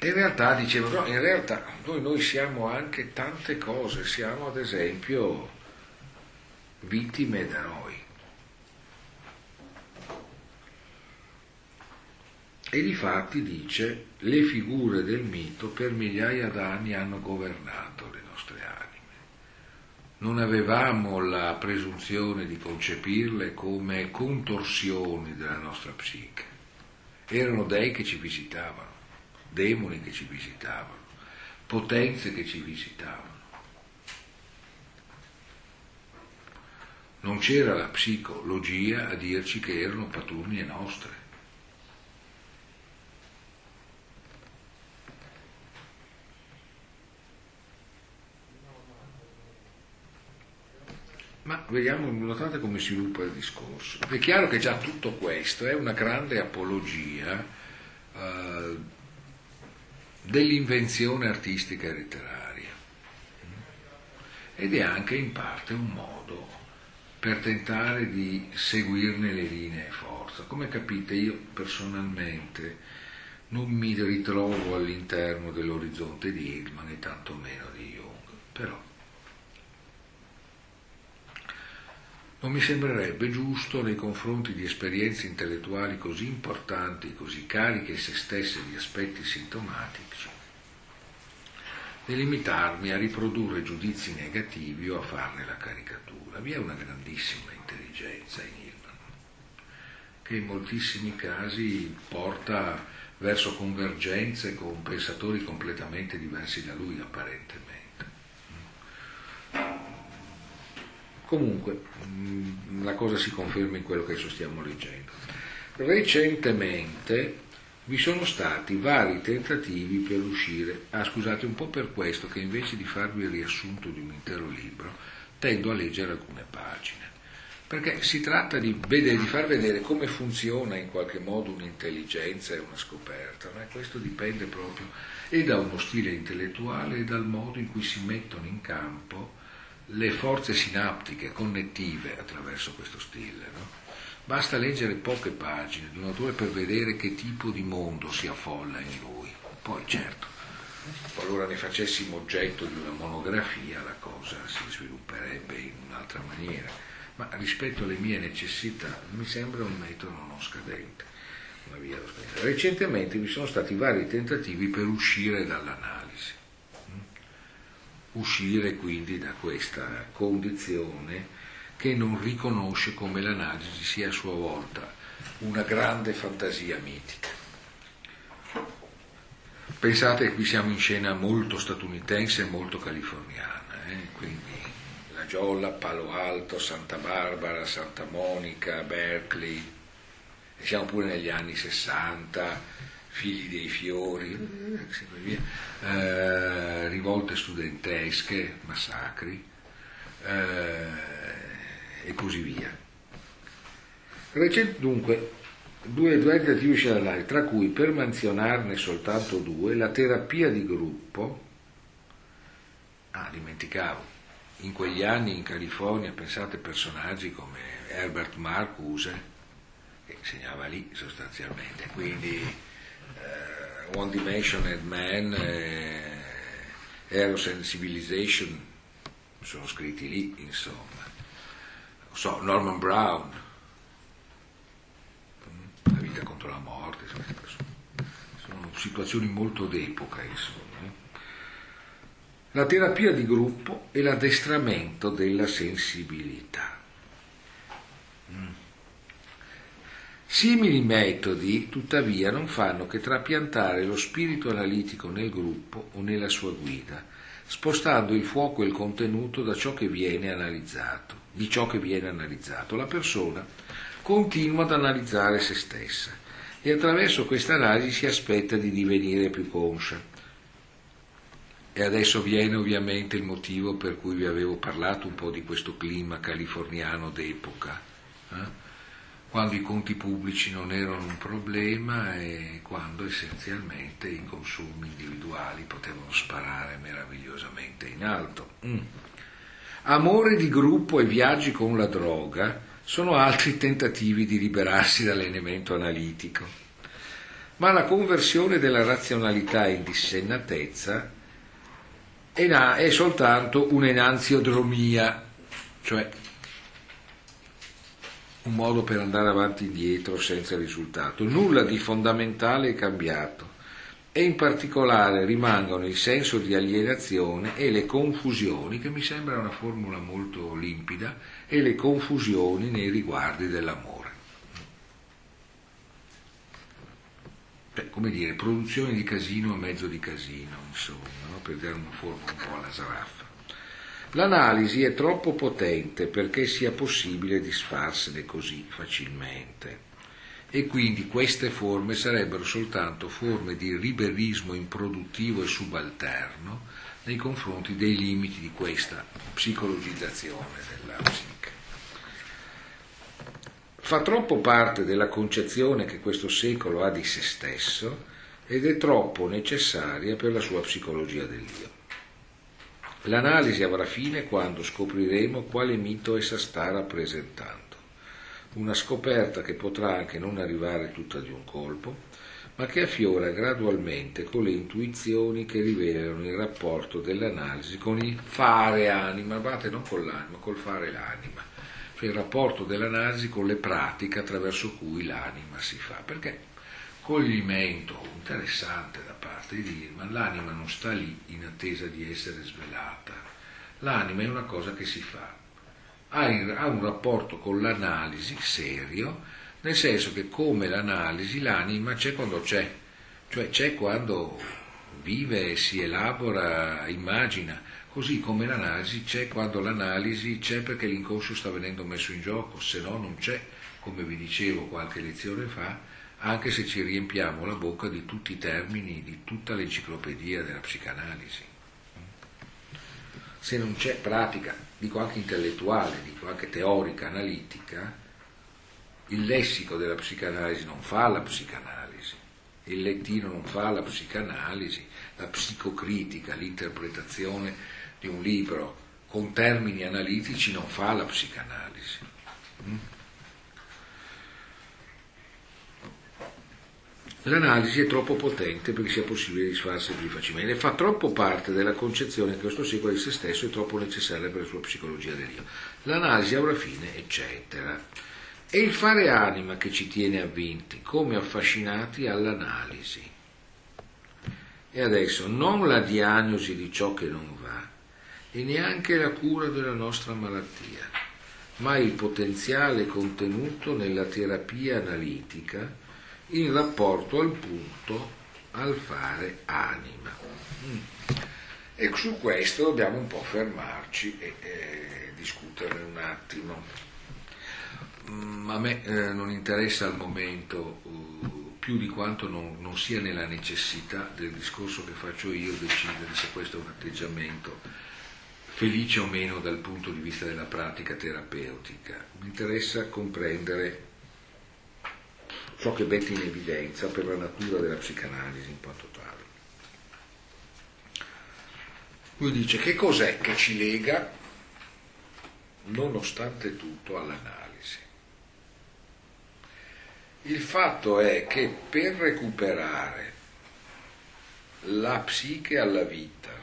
in realtà dicevo, no, in realtà noi, noi siamo anche tante cose, siamo ad esempio vittime ed E difatti dice, le figure del mito per migliaia d'anni hanno governato le nostre anime. Non avevamo la presunzione di concepirle come contorsioni della nostra psiche. Erano dei che ci visitavano demoni che ci visitavano, potenze che ci visitavano. Non c'era la psicologia a dirci che erano paturnie nostre. Ma vediamo, notate come sviluppa il discorso. È chiaro che già tutto questo è una grande apologia eh, dell'invenzione artistica e letteraria ed è anche in parte un modo per tentare di seguirne le linee e forza. Come capite io personalmente non mi ritrovo all'interno dell'orizzonte di Hegel né tantomeno di Jung, però non mi sembrerebbe giusto nei confronti di esperienze intellettuali così importanti, così cariche in se stesse di aspetti sintomatici, di limitarmi a riprodurre giudizi negativi o a farne la caricatura. Vi è una grandissima intelligenza in Hillman, che in moltissimi casi porta verso convergenze con pensatori completamente diversi da lui apparentemente. Comunque, mm, la cosa si conferma in quello che stiamo leggendo. Recentemente vi sono stati vari tentativi per uscire, ah scusate, un po' per questo che invece di farvi il riassunto di un intero libro, tendo a leggere alcune pagine, perché si tratta di, vedere, di far vedere come funziona in qualche modo un'intelligenza e una scoperta, no? questo dipende proprio e da uno stile intellettuale e dal modo in cui si mettono in campo le forze sinaptiche connettive attraverso questo stile. No? Basta leggere poche pagine di un autore per vedere che tipo di mondo si affolla in lui. Poi certo, qualora ne facessimo oggetto di una monografia la cosa si svilupperebbe in un'altra maniera, ma rispetto alle mie necessità mi sembra un metodo non scadente. Recentemente vi sono stati vari tentativi per uscire dall'analisi uscire quindi da questa condizione che non riconosce come l'analisi sia a sua volta una grande fantasia mitica. Pensate che qui siamo in scena molto statunitense e molto californiana, eh? quindi La Giolla, Palo Alto, Santa Barbara, Santa Monica, Berkeley, e siamo pure negli anni 60, figli dei fiori, eh, eh, rivolte studentesche, massacri eh, e così via. Recente dunque due, tentativi scenari, tra cui per menzionarne soltanto due, la terapia di gruppo, ah dimenticavo, in quegli anni in California pensate personaggi come Herbert Marcuse, che segnava lì sostanzialmente, quindi One Dimensional Man, uh, Eros and Civilization, sono scritti lì, insomma. So, Norman Brown, mm, La vita contro la morte, sono situazioni molto d'epoca, insomma. La terapia di gruppo e l'addestramento della sensibilità. Simili metodi, tuttavia, non fanno che trapiantare lo spirito analitico nel gruppo o nella sua guida, spostando il fuoco e il contenuto da ciò che viene analizzato, di ciò che viene analizzato. La persona continua ad analizzare se stessa e attraverso questa analisi si aspetta di divenire più conscia. E adesso viene ovviamente il motivo per cui vi avevo parlato un po' di questo clima californiano d'epoca. Eh? Quando i conti pubblici non erano un problema e quando essenzialmente i consumi individuali potevano sparare meravigliosamente in alto. Mm. Amore di gruppo e viaggi con la droga sono altri tentativi di liberarsi dall'elemento analitico. Ma la conversione della razionalità in dissennatezza è, soltanto un'enanziodromia, cioè un modo per andare avanti e indietro senza risultato. Nulla di fondamentale è cambiato e in particolare rimangono il senso di alienazione e le confusioni, che mi sembra una formula molto limpida, e le confusioni nei riguardi dell'amore. Beh, come dire, produzione di casino a mezzo di casino, insomma, no? per dare una forma un po' alla saraffa. L'analisi è troppo potente perché sia possibile disfarsene così facilmente e quindi queste forme sarebbero soltanto forme di liberismo improduttivo e subalterno nei confronti dei limiti di questa psicologizzazione della psiche. Fa troppo parte della concezione che questo secolo ha di se stesso ed è troppo necessaria per la sua psicologia dell'io. L'analisi avrà fine quando scopriremo quale mito essa sta rappresentando. Una scoperta che potrà anche non arrivare tutta di un colpo, ma che affiora gradualmente con le intuizioni che rivelano il rapporto dell'analisi con il fare anima, guardate non con l'anima, col fare l'anima, cioè il rapporto dell'analisi con le pratiche attraverso cui l'anima si fa. Perché coglimento interessante da parte dire, ma l'anima non sta lì in attesa di essere svelata. L'anima è una cosa che si fa, ha, un rapporto con l'analisi serio, nel senso che come l'analisi l'anima c'è quando c'è, cioè c'è quando vive, si elabora, immagina, così come l'analisi c'è quando l'analisi c'è perché l'inconscio sta venendo messo in gioco, se no non c'è, come vi dicevo qualche lezione fa, anche se ci riempiamo la bocca di tutti i termini di tutta l'enciclopedia della psicanalisi. Se non c'è pratica, dico anche intellettuale, dico anche teorica, analitica, il lessico della psicanalisi non fa la psicanalisi, il lettino non fa la psicanalisi, la psicocritica, l'interpretazione di un libro con termini analitici non fa la psicanalisi. L'analisi è troppo potente perché sia possibile disfarsi più facilmente fa troppo parte della concezione che questo secolo di se stesso è troppo necessaria per la sua psicologia dell'io. L'analisi avrà fine, eccetera. È il fare anima che ci tiene avvinti, come affascinati all'analisi. E adesso non la diagnosi di ciò che non va e neanche la cura della nostra malattia, ma il potenziale contenuto nella terapia analitica in rapporto al punto al fare anima. Mm. E su questo dobbiamo un po' fermarci e, e discuterne un attimo. Mm, a me eh, non interessa al momento uh, più di quanto non, non, sia nella necessità del discorso che faccio io decidere se questo è un atteggiamento felice o meno dal punto di vista della pratica terapeutica. Mi interessa comprendere ciò che mette in evidenza per la natura della psicanalisi in quanto tale. Lui dice che cos'è che ci lega, nonostante tutto, all'analisi. Il fatto è che per recuperare la psiche alla vita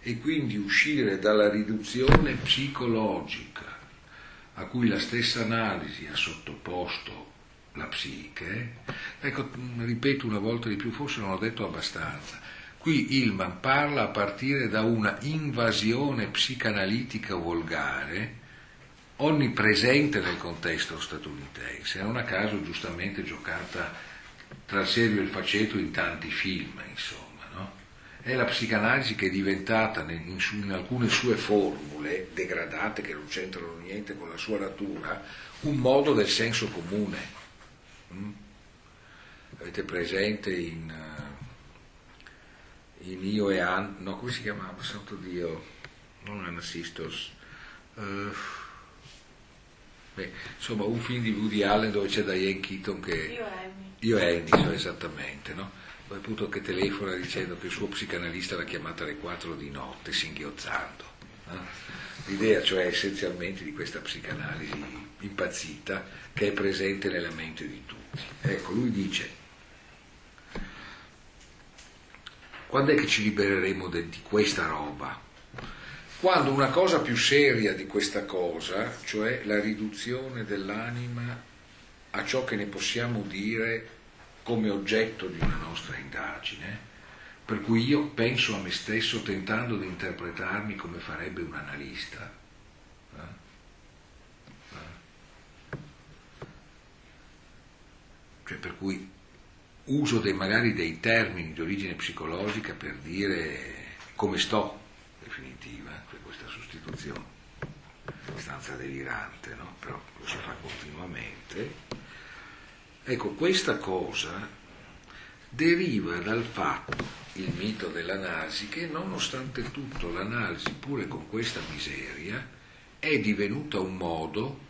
e quindi uscire dalla riduzione psicologica a cui la stessa analisi ha sottoposto la psiche, ecco, ripeto una volta di più, forse non ho detto abbastanza, qui Ilman parla a partire da una invasione psicanalitica volgare onnipresente nel contesto statunitense, non a caso giustamente giocata tra il serio e il faceto in tanti film, insomma. No? È la psicanalisi che è diventata in, in alcune sue formule degradate che non c'entrano niente con la sua natura, un modo del senso comune? Avete presente in, uh, in Io e An, no, come si chiamava? Santo Dio, non Anasistos. Uh, beh, insomma, un film di Woody Allen dove c'è Diane Keaton che... Io e Amy. Io e Amy, esattamente, no? Poi appunto che telefona dicendo che il suo psicanalista l'ha chiamata alle 4 di notte, singhiozzando. No? L'idea cioè essenzialmente di questa psicanalisi impazzita che è presente nella mente di tutti. Ecco, lui dice, quando è che ci libereremo di questa roba? Quando una cosa più seria di questa cosa, cioè la riduzione dell'anima a ciò che ne possiamo dire come oggetto di una nostra indagine, per cui io penso a me stesso tentando di interpretarmi come farebbe un analista. Eh? Eh? Cioè per cui uso dei, magari dei termini di origine psicologica per dire come sto, definitiva, cioè questa sostituzione, stanza delirante, no? però lo si fa continuamente. Ecco, questa cosa deriva dal fatto, il mito dell'analisi, che nonostante tutto l'analisi, pure con questa miseria, è divenuta un modo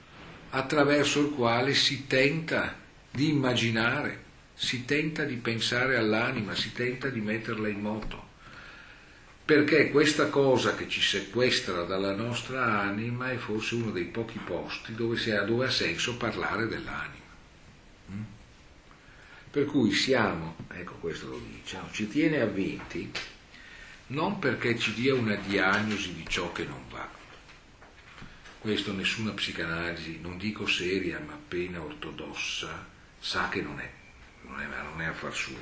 attraverso il quale si tenta di immaginare, si tenta di pensare all'anima, si tenta di metterla in moto. Perché questa cosa che ci sequestra dalla nostra anima è forse uno dei pochi posti dove, ha, dove ha senso parlare dell'anima. Per cui siamo, ecco questo lo dice, ci tiene avvinti non perché ci dia una diagnosi di ciò che non va. Questo nessuna psicanalisi, non dico seria ma appena ortodossa, sa che non è, non è, non è affar suo.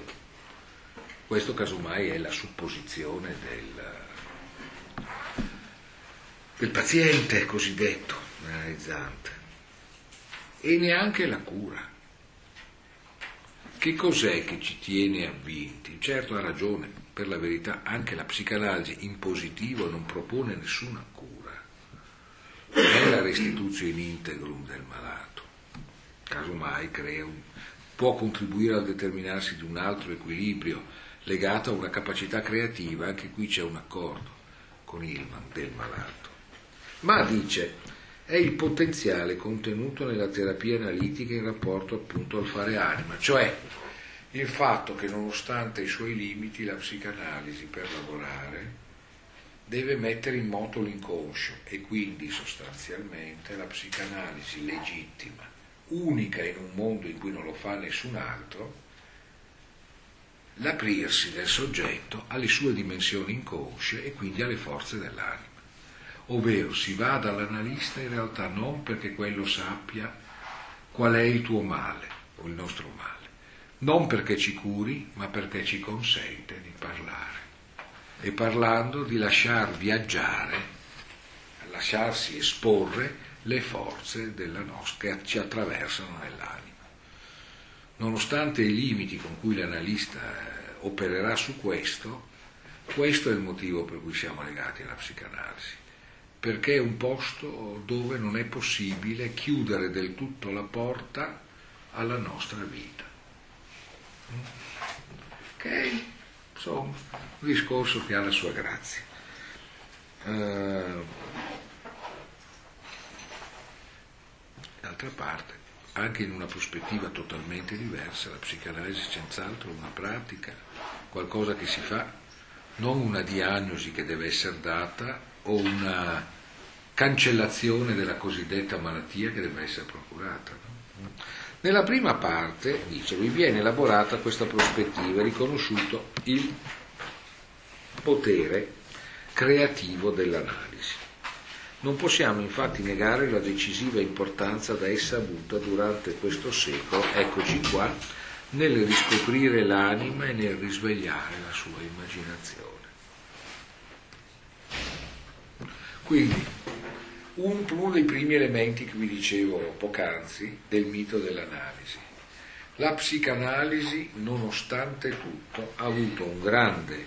Questo casomai è la supposizione del, del paziente cosiddetto analizzante e neanche la cura. Che cos'è che ci tiene avvinti? Certo ha ragione, per la verità anche la psicanalisi in positivo non propone nessuna cura, non è la restituzione in integrum del malato, casomai un, può contribuire al determinarsi di un altro equilibrio legato a una capacità creativa, anche qui c'è un accordo con Ilman del malato. Ma dice, è il potenziale contenuto nella terapia analitica in rapporto appunto al fare anima, cioè il fatto che nonostante i suoi limiti la psicanalisi per lavorare deve mettere in moto l'inconscio e quindi sostanzialmente la psicanalisi legittima, unica in un mondo in cui non lo fa nessun altro, l'aprirsi del soggetto alle sue dimensioni inconsce e quindi alle forze dell'anima. Ovvero si va dall'analista in realtà non perché quello sappia qual è il tuo male o il nostro male, non perché ci curi, ma perché ci consente di parlare. E parlando di lasciar viaggiare, lasciarsi esporre le forze nostra che ci attraversano nell'anima. Nonostante i limiti con cui l'analista eh, opererà su questo, questo è il motivo per cui siamo legati alla psicanalisi perché è un posto dove non è possibile chiudere del tutto la porta alla nostra vita. Ok? Insomma, un discorso che ha la sua grazia. Uh, d'altra parte, anche in una prospettiva totalmente diversa, la psicanalisi è senz'altro una pratica, qualcosa che si fa, non una diagnosi che deve essere data o una cancellazione della cosiddetta malattia che deve essere procurata. Nella prima parte, dice, vi viene elaborata questa prospettiva, riconosciuto il potere creativo dell'analisi. Non possiamo infatti negare la decisiva importanza da essa avuta durante questo secolo, eccoci qua, nel riscoprire l'anima e nel risvegliare la sua immaginazione. Quindi, uno dei primi elementi che vi dicevo poc'anzi del mito dell'analisi. La psicanalisi, nonostante tutto, ha avuto un grande,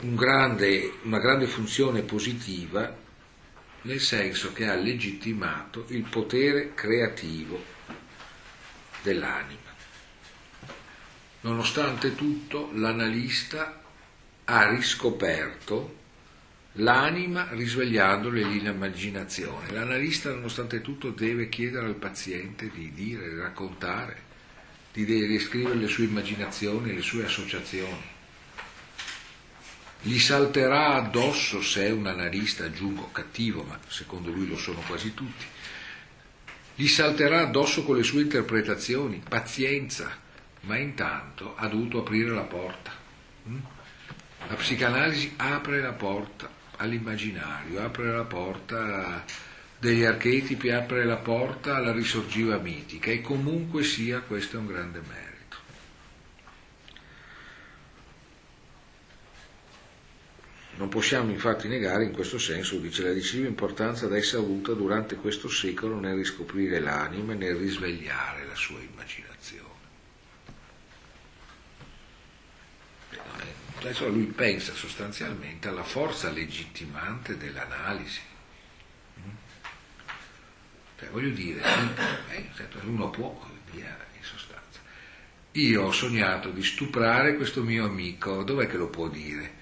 un grande, una grande funzione positiva nel senso che ha legittimato il potere creativo dell'anima. Nonostante tutto, l'analista ha riscoperto l'anima risvegliandole l'immaginazione. L'analista, nonostante tutto, deve chiedere al paziente di dire, di raccontare, di descrivere le sue immaginazioni, le sue associazioni. Gli salterà addosso se è un analista, aggiungo cattivo, ma secondo lui lo sono quasi tutti. Gli salterà addosso con le sue interpretazioni, pazienza, ma intanto ha dovuto aprire la porta. Mm? La psicanalisi apre la porta all'immaginario, apre la porta degli archetipi, apre la porta alla risorgiva mitica e comunque sia questo è un grande merito. Non possiamo infatti negare in questo senso, dice la decisiva importanza da essa avuta durante questo secolo nel riscoprire l'anima e nel risvegliare la sua immaginazione. Adesso lui pensa sostanzialmente alla forza legittimante dell'analisi. Cioè, voglio dire, eh, certo, uno può, via in sostanza. Io ho sognato di stuprare questo mio amico, dov'è che lo può dire?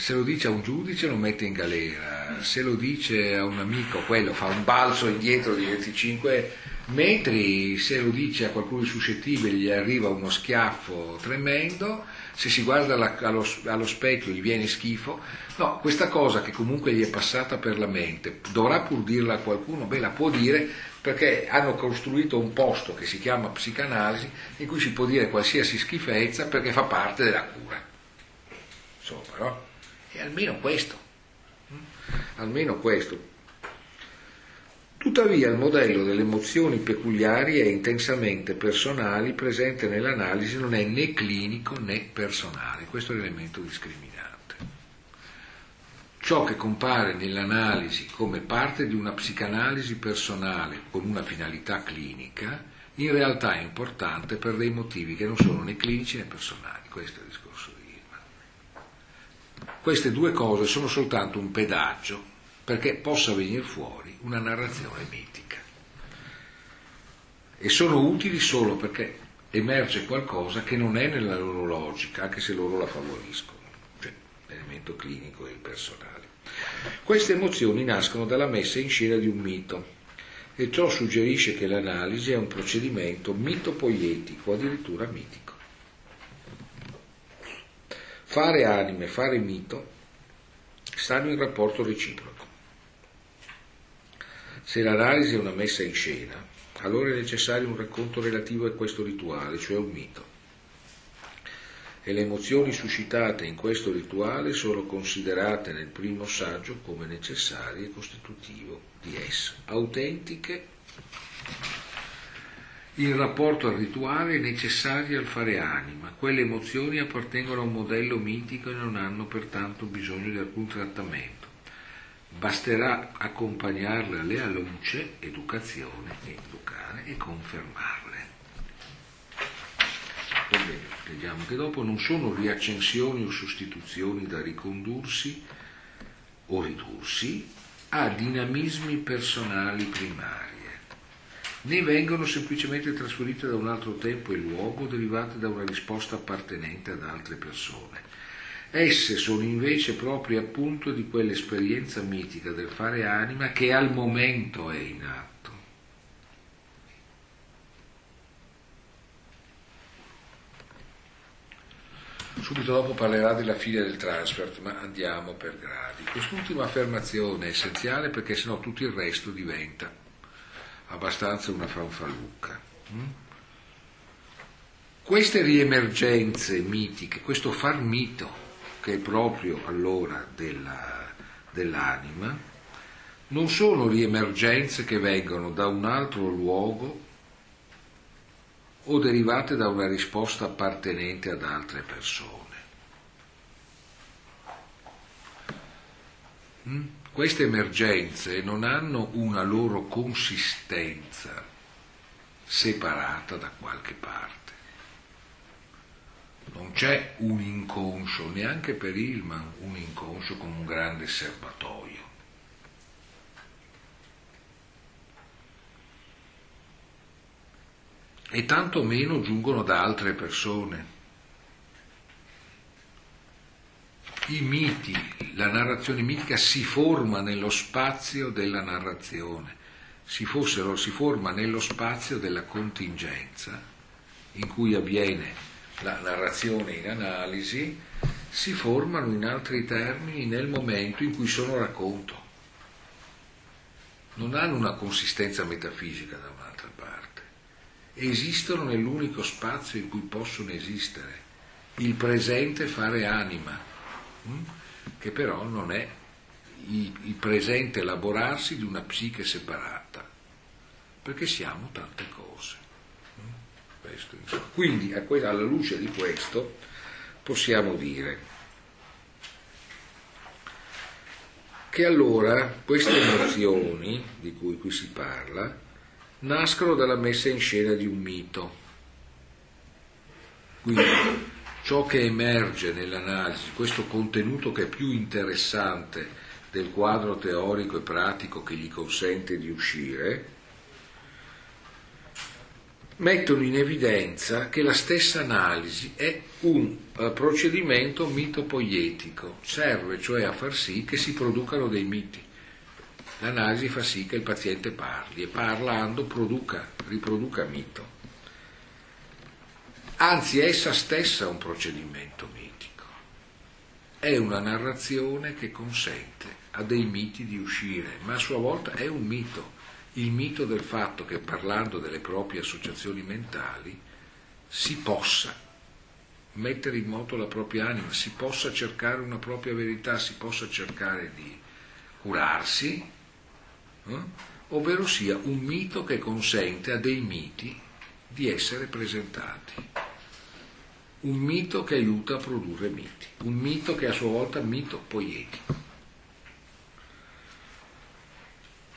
Se lo dice a un giudice lo mette in galera, se lo dice a un amico quello fa un balzo indietro di 25 metri, se lo dice a qualcuno suscettibile gli arriva uno schiaffo tremendo, se si guarda alla, allo, allo, specchio gli viene schifo. No, questa cosa che comunque gli è passata per la mente, dovrà pur dirla a qualcuno? Beh, la può dire perché hanno costruito un posto che si chiama psicanalisi in cui si può dire qualsiasi schifezza perché fa parte della cura. Insomma, no? E almeno questo. Almeno questo. Tuttavia il modello delle emozioni peculiari e intensamente personali presente nell'analisi non è né clinico né personale, questo è l'elemento discriminante. Ciò che compare nell'analisi come parte di una psicanalisi personale con una finalità clinica, in realtà è importante per dei motivi che non sono né clinici né personali, questo è il discorso. Queste due cose sono soltanto un pedaggio perché possa venire fuori una narrazione mitica. E sono utili solo perché emerge qualcosa che non è nella loro logica, anche se loro la favoriscono, cioè l'elemento clinico e il personale. Queste emozioni nascono dalla messa in scena di un mito e ciò suggerisce che l'analisi è un procedimento mitopoietico, addirittura mitico. Fare anime, fare mito stanno in rapporto reciproco. Se l'analisi è una messa in scena, allora è necessario un racconto relativo a questo rituale, cioè un mito. E le emozioni suscitate in questo rituale sono considerate nel primo saggio come necessarie e costitutivo di esso, autentiche in rapporto al rituale necessarie al fare anima. Quelle emozioni appartengono a un modello mitico e non hanno pertanto bisogno di alcun trattamento basterà accompagnarle alla luce, educazione, educare e confermarle. Ebbene, vediamo che dopo non sono riaccensioni o sostituzioni da ricondursi o ridursi a dinamismi personali primarie, né vengono semplicemente trasferite da un altro tempo e luogo derivate da una risposta appartenente ad altre persone Esse sono invece proprio appunto di quell'esperienza mitica del fare anima che al momento è in atto. Subito dopo parlerà della figlia del transfer, ma andiamo per gradi. Quest'ultima affermazione è essenziale perché sennò tutto il resto diventa abbastanza una fanfalucca. Mm? Queste riemergenze mitiche, questo far mito, che è proprio allora della, dell'anima, non sono riemergenze che vengono da un altro luogo o derivate da una risposta appartenente ad altre persone. Mm? Queste emergenze non hanno una loro consistenza separata da qualche parte. Non c'è un inconscio, neanche per Ilman un inconscio come un grande serbatoio. E tanto meno giungono da altre persone. I miti, la narrazione mitica si forma nello spazio della narrazione, si, fossero, si forma nello spazio della contingenza in cui avviene la narrazione in analisi, si formano in altri termini nel momento in cui sono racconto. Non hanno una consistenza metafisica da un'altra parte. Esistono nell'unico spazio in cui possono esistere. Il presente fare anima? Che però non è il presente elaborarsi di una psiche separata, perché siamo tante cose questo. Quindi alla luce di questo possiamo dire che allora queste emozioni di cui qui si parla nascono dalla messa in scena di un mito. Quindi ciò che emerge nell'analisi, questo contenuto che è più interessante del quadro teorico e pratico che gli consente di uscire, mettono in evidenza che la stessa analisi è un uh, procedimento mitopoietico, serve cioè a far sì che si producano dei miti. L'analisi fa sì che il paziente parli e parlando produca, riproduca mito. Anzi, essa stessa è un procedimento mitico. È una narrazione che consente a dei miti di uscire, ma a sua volta è un mito il mito del fatto che parlando delle proprie associazioni mentali si possa mettere in moto la propria anima, si possa cercare una propria verità, si possa cercare di curarsi, eh? ovvero sia un mito che consente a dei miti di essere presentati, un mito che aiuta a produrre miti, un mito che a sua volta è mito poetico.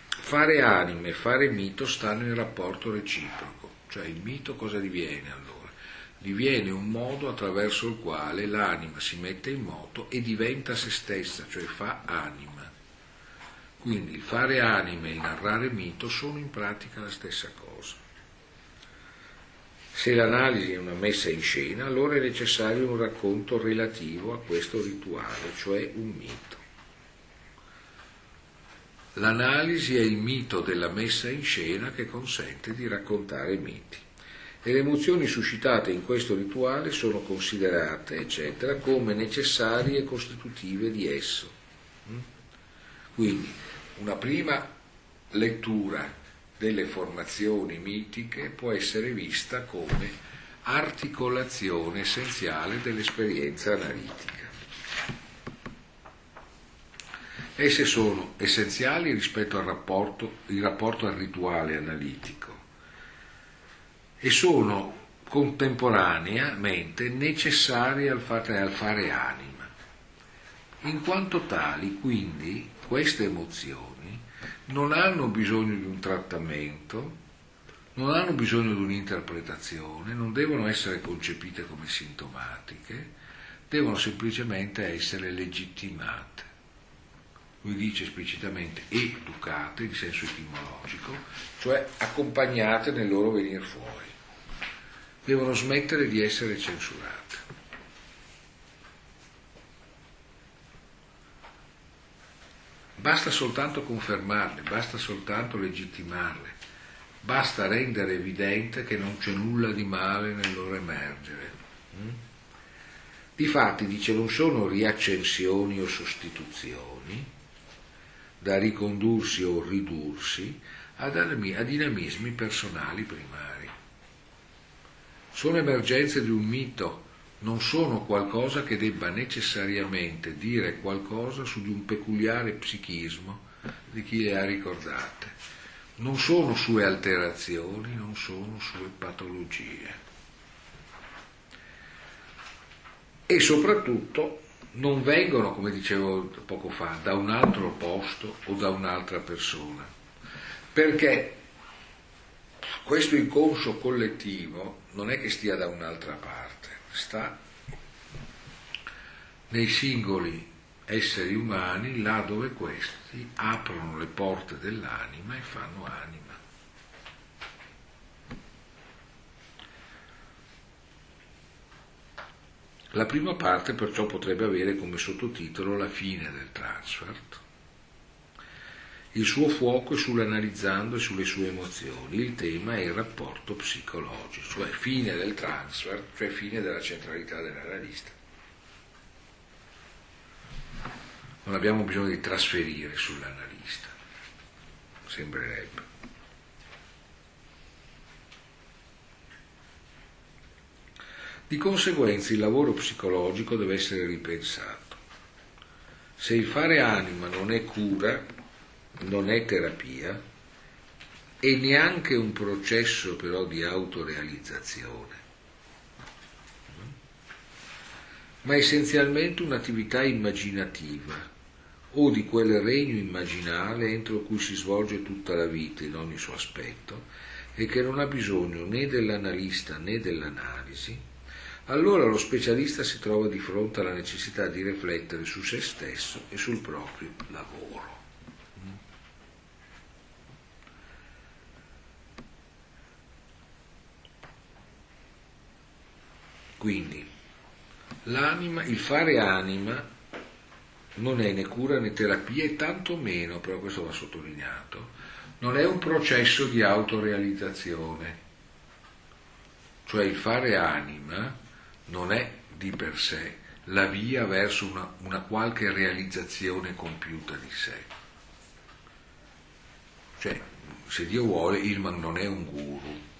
Fare anime e fare mito stanno in rapporto reciproco, cioè il mito cosa diviene allora? Diviene un modo attraverso il quale l'anima si mette in moto e diventa se stessa, cioè fa anima. Quindi il fare anime e il narrare mito sono in pratica la stessa cosa. Se l'analisi è una messa in scena, allora è necessario un racconto relativo a questo rituale, cioè un mito. L'analisi è il mito della messa in scena che consente di raccontare miti. E le emozioni suscitate in questo rituale sono considerate, eccetera, come necessarie e costitutive di esso. Mm? Quindi una prima lettura delle formazioni mitiche può essere vista come articolazione essenziale dell'esperienza analitica. Esse sono essenziali rispetto al rapporto, rapporto al rituale analitico e sono contemporaneamente necessarie al fare, al fare anima. In quanto tali, quindi, queste emozioni non hanno bisogno di un trattamento, non hanno bisogno di un'interpretazione, non devono essere concepite come sintomatiche, devono semplicemente essere legittimate lui dice esplicitamente educate in senso etimologico, cioè accompagnate nel loro venire fuori. Devono smettere di essere censurate. Basta soltanto confermarle, basta soltanto legittimarle, basta rendere evidente che non c'è nulla di male nel loro emergere. Mm? Difatti, dice, non sono riaccensioni o sostituzioni, da ricondursi o ridursi a dinamismi personali primari. Sono emergenze di un mito non sono qualcosa che debba necessariamente dire qualcosa su di un peculiare psichismo di chi le ha ricordate. Non sono sue alterazioni, non sono sue patologie. E soprattutto non vengono, come dicevo poco fa, da un altro posto o da un'altra persona, perché questo inconscio collettivo non è che stia da un'altra parte, sta nei singoli esseri umani là dove questi aprono le porte dell'anima e fanno anima. La prima parte perciò potrebbe avere come sottotitolo la fine del transfert. Il suo fuoco è sull'analizzando e sulle sue emozioni, il tema è il rapporto psicologico, cioè fine del transfer, cioè fine della centralità dell'analista. Non abbiamo bisogno di trasferire sull'analista, sembrerebbe. Di conseguenza il lavoro psicologico deve essere ripensato. Se il fare anima non è cura, non è terapia e neanche un processo però di autorealizzazione, ma essenzialmente un'attività immaginativa o di quel regno immaginale entro cui si svolge tutta la vita in ogni suo aspetto e che non ha bisogno né dell'analista né dell'analisi, allora lo specialista si trova di fronte alla necessità di riflettere su se stesso e sul proprio lavoro. Quindi l'anima, il fare anima non è né cura né terapia e tanto meno, però questo va sottolineato, non è un processo di autorealizzazione. Cioè il fare anima non è di per sé la via verso una, una qualche realizzazione compiuta di sé. Cioè, se Dio vuole, Ilman non è un guru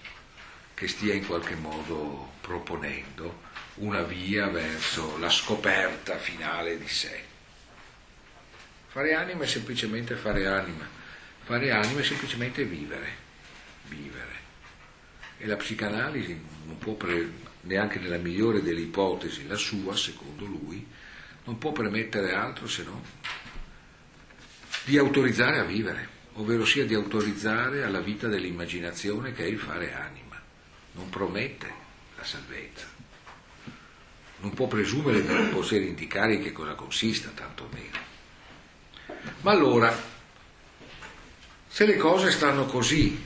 che stia in qualche modo proponendo una via verso la scoperta finale di sé. Fare anima è semplicemente fare anima, fare anima è semplicemente vivere, vivere. E la psicanalisi non può pre- neanche nella migliore delle ipotesi, la sua, secondo lui, non può permettere altro se non di autorizzare a vivere, ovvero sia di autorizzare alla vita dell'immaginazione che è il fare anima. Non promette la salvezza. Non può presumere di poter indicare in che cosa consista, tanto meno. Ma allora, se le cose stanno così,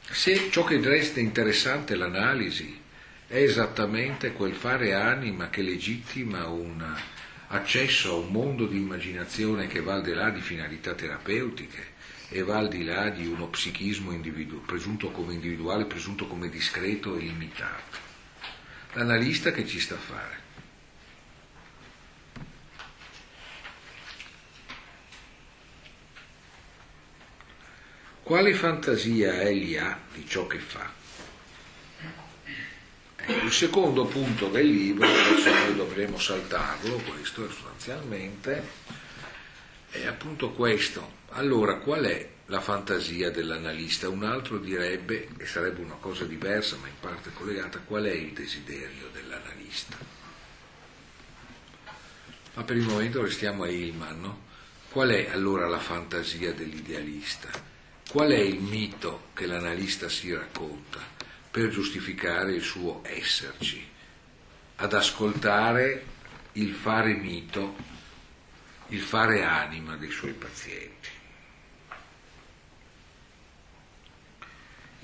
se ciò che resta interessante l'analisi, è esattamente quel fare anima che legittima un accesso a un mondo di immaginazione che va al di là di finalità terapeutiche e va al di là di uno psichismo individu- presunto come individuale, presunto come discreto e limitato. L'analista che ci sta a fare? Quale fantasia egli ha di ciò che fa? Il secondo punto del libro, adesso noi dovremo saltarlo, questo sostanzialmente, è appunto questo. Allora, qual è la fantasia dell'analista? Un altro direbbe, e sarebbe una cosa diversa ma in parte collegata, qual è il desiderio dell'analista? Ma per il momento restiamo a Hillman, no? Qual è allora la fantasia dell'idealista? Qual è il mito che l'analista si racconta? per giustificare il suo esserci, ad ascoltare il fare mito, il fare anima dei suoi pazienti.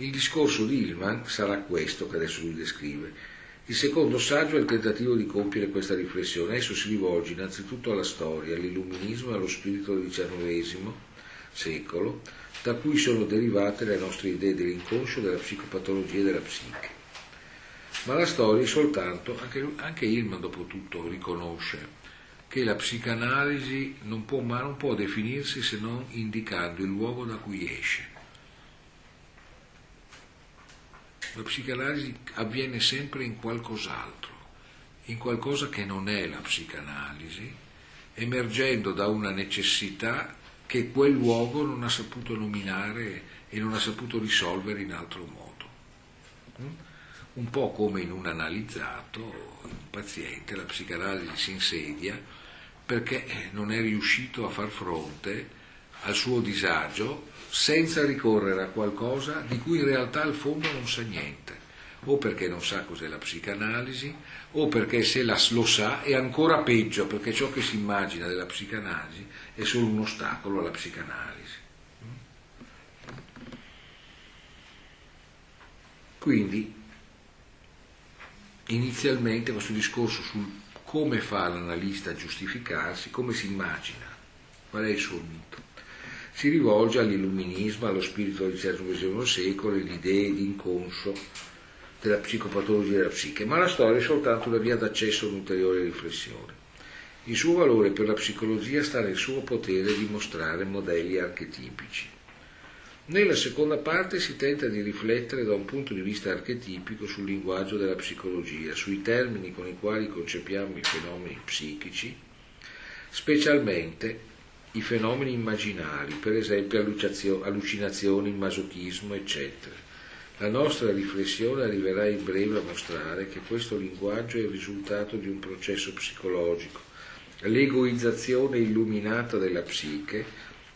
Il discorso di Hillman sarà questo che adesso lui descrive. Il secondo saggio è il tentativo di compiere questa riflessione. Esso si rivolge innanzitutto alla storia, all'illuminismo e allo spirito del XIX secolo, da cui sono derivate le nostre idee dell'inconscio, della psicopatologia e della psiche. Ma la storia è soltanto, anche, anche Irma dopo tutto riconosce che la psicanalisi non può, non può definirsi se non indicando il luogo da cui esce. La psicanalisi avviene sempre in qualcos'altro, in qualcosa che non è la psicanalisi, emergendo da una necessità che quel luogo non ha saputo nominare e non ha saputo risolvere in altro modo. Mm? Un po' come in un analizzato, un paziente, la psicanalisi si insedia perché non è riuscito a far fronte al suo disagio senza ricorrere a qualcosa di cui in realtà al fondo non sa niente, o perché non sa cos'è la psicanalisi, o perché se la, lo sa è ancora peggio, perché ciò che si immagina della psicanalisi è solo un ostacolo alla psicanalisi. Quindi, inizialmente questo discorso sul come fa l'analista a giustificarsi, come si immagina, qual è il suo mito. Si rivolge all'illuminismo, allo spirito del XIX secolo, alle idee di inconscio della psicopatologia della psiche, ma la storia è soltanto una via d'accesso a un'ulteriore riflessione. Il suo valore per la psicologia sta nel suo potere di mostrare modelli archetipici. Nella seconda parte si tenta di riflettere da un punto di vista archetipico sul linguaggio della psicologia, sui termini con i quali concepiamo i fenomeni psichici, specialmente i fenomeni immaginari, per esempio allucinazioni, masochismo, eccetera la nostra riflessione arriverà in breve a mostrare che questo linguaggio è il risultato di un processo psicologico, l'egoizzazione illuminata della psiche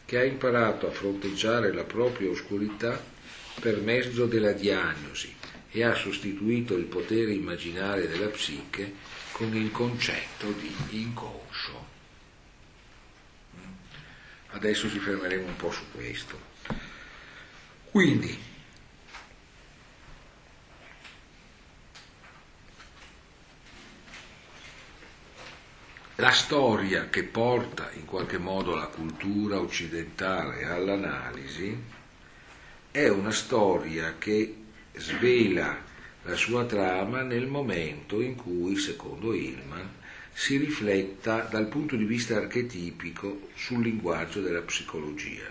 che ha imparato a fronteggiare la propria oscurità per mezzo della diagnosi e ha sostituito il potere immaginare della psiche con il concetto di inconscio. Adesso ci fermeremo un po' su questo. Quindi, La storia che porta in qualche modo la cultura occidentale all'analisi è una storia che svela la sua trama nel momento in cui, secondo Hillman, si rifletta dal punto di vista archetipico sul linguaggio della psicologia,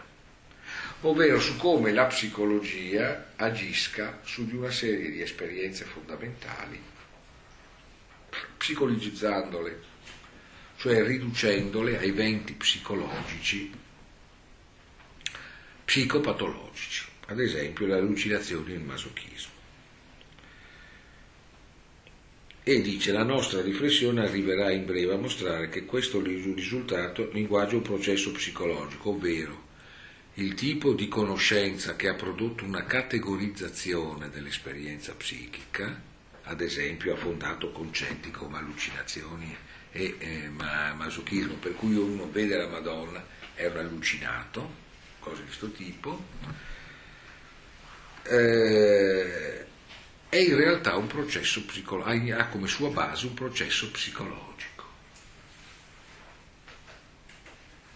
ovvero su come la psicologia agisca su di una serie di esperienze fondamentali, psicologizzandole cioè riducendole ai venti psicologici, psicopatologici, ad esempio le allucinazioni e il masochismo. E dice la nostra riflessione arriverà in breve a mostrare che questo risultato linguaggio è un processo psicologico, ovvero il tipo di conoscenza che ha prodotto una categorizzazione dell'esperienza psichica, ad esempio ha fondato concetti come allucinazioni e eh, masochismo, per cui uno vede la Madonna è un allucinato, cose di questo tipo, eh, è in realtà un processo psicologico, ha come sua base un processo psicologico.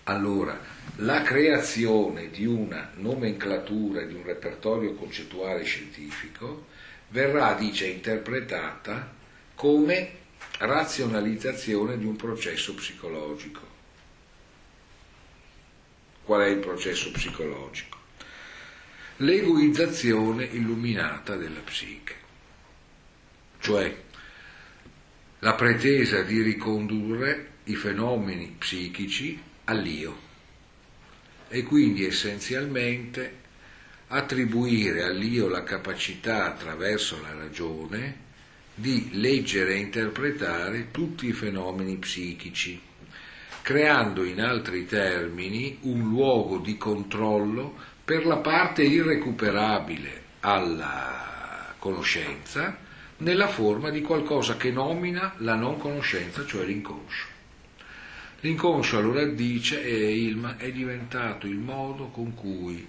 Allora, la creazione di una nomenclatura, di un repertorio concettuale scientifico, verrà, dice, interpretata come razionalizzazione di un processo psicologico. Qual è il processo psicologico? L'egoizzazione illuminata della psiche, cioè la pretesa di ricondurre i fenomeni psichici all'io. E quindi essenzialmente attribuire all'io la capacità attraverso la ragione di leggere e interpretare tutti i fenomeni psichici, creando in altri termini un luogo di controllo per la parte irrecuperabile alla conoscenza nella forma di qualcosa che nomina la non conoscenza, cioè l'inconscio. L'inconscio, allora dice Ilma, è diventato il modo con cui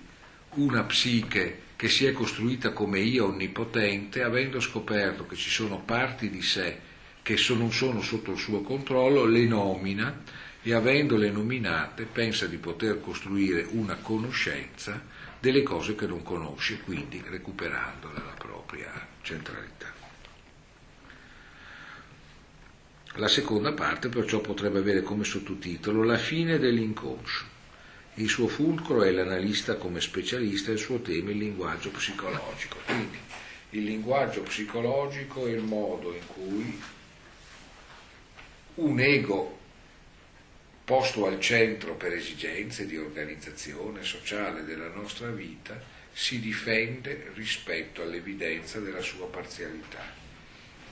una psiche che si è costruita come io onnipotente, avendo scoperto che ci sono parti di sé che non sono sotto il suo controllo, le nomina e avendole nominate pensa di poter costruire una conoscenza delle cose che non conosce, quindi recuperando la propria centralità. La seconda parte perciò potrebbe avere come sottotitolo La fine dell'inconscio. Il suo fulcro è l'analista come specialista il suo tema il linguaggio psicologico. Quindi il linguaggio psicologico è il modo in cui un ego posto al centro per esigenze di organizzazione sociale della nostra vita, si difende rispetto all'evidenza della sua parzialità,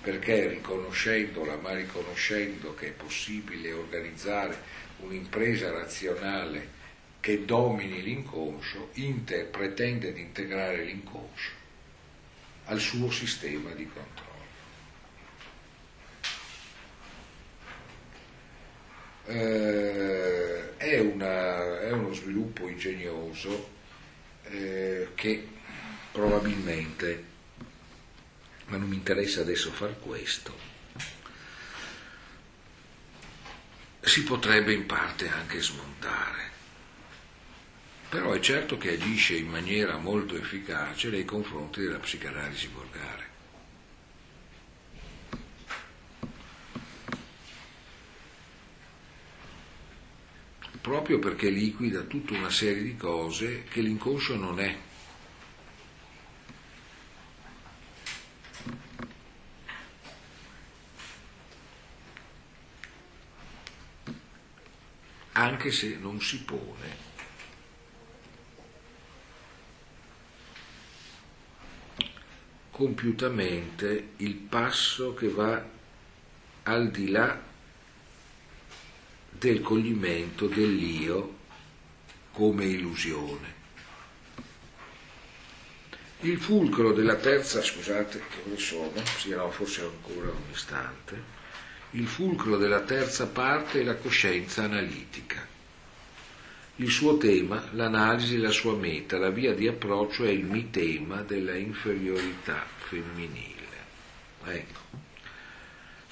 perché riconoscendola, ma riconoscendo che è possibile organizzare un'impresa razionale che domini l'inconscio, inter, pretende di integrare l'inconscio al suo sistema di controllo. Eh, è, una, è, uno sviluppo ingegnoso eh, che probabilmente, ma non mi interessa adesso far questo, si potrebbe in parte anche smontare. Però è certo che agisce in maniera molto efficace nei confronti della psicanalisi volgare. proprio perché liquida tutta una serie di cose che l'inconscio non è. Anche se non si pone. compiutamente il passo che va al di là del coglimento dell'io come illusione. Il fulcro della terza, scusate che ore sono, sì no, forse ancora un istante, il fulcro della terza parte è la coscienza analitica. Il suo tema, l'analisi e la sua meta, la via di approccio è il mitema della inferiorità femminile. Ecco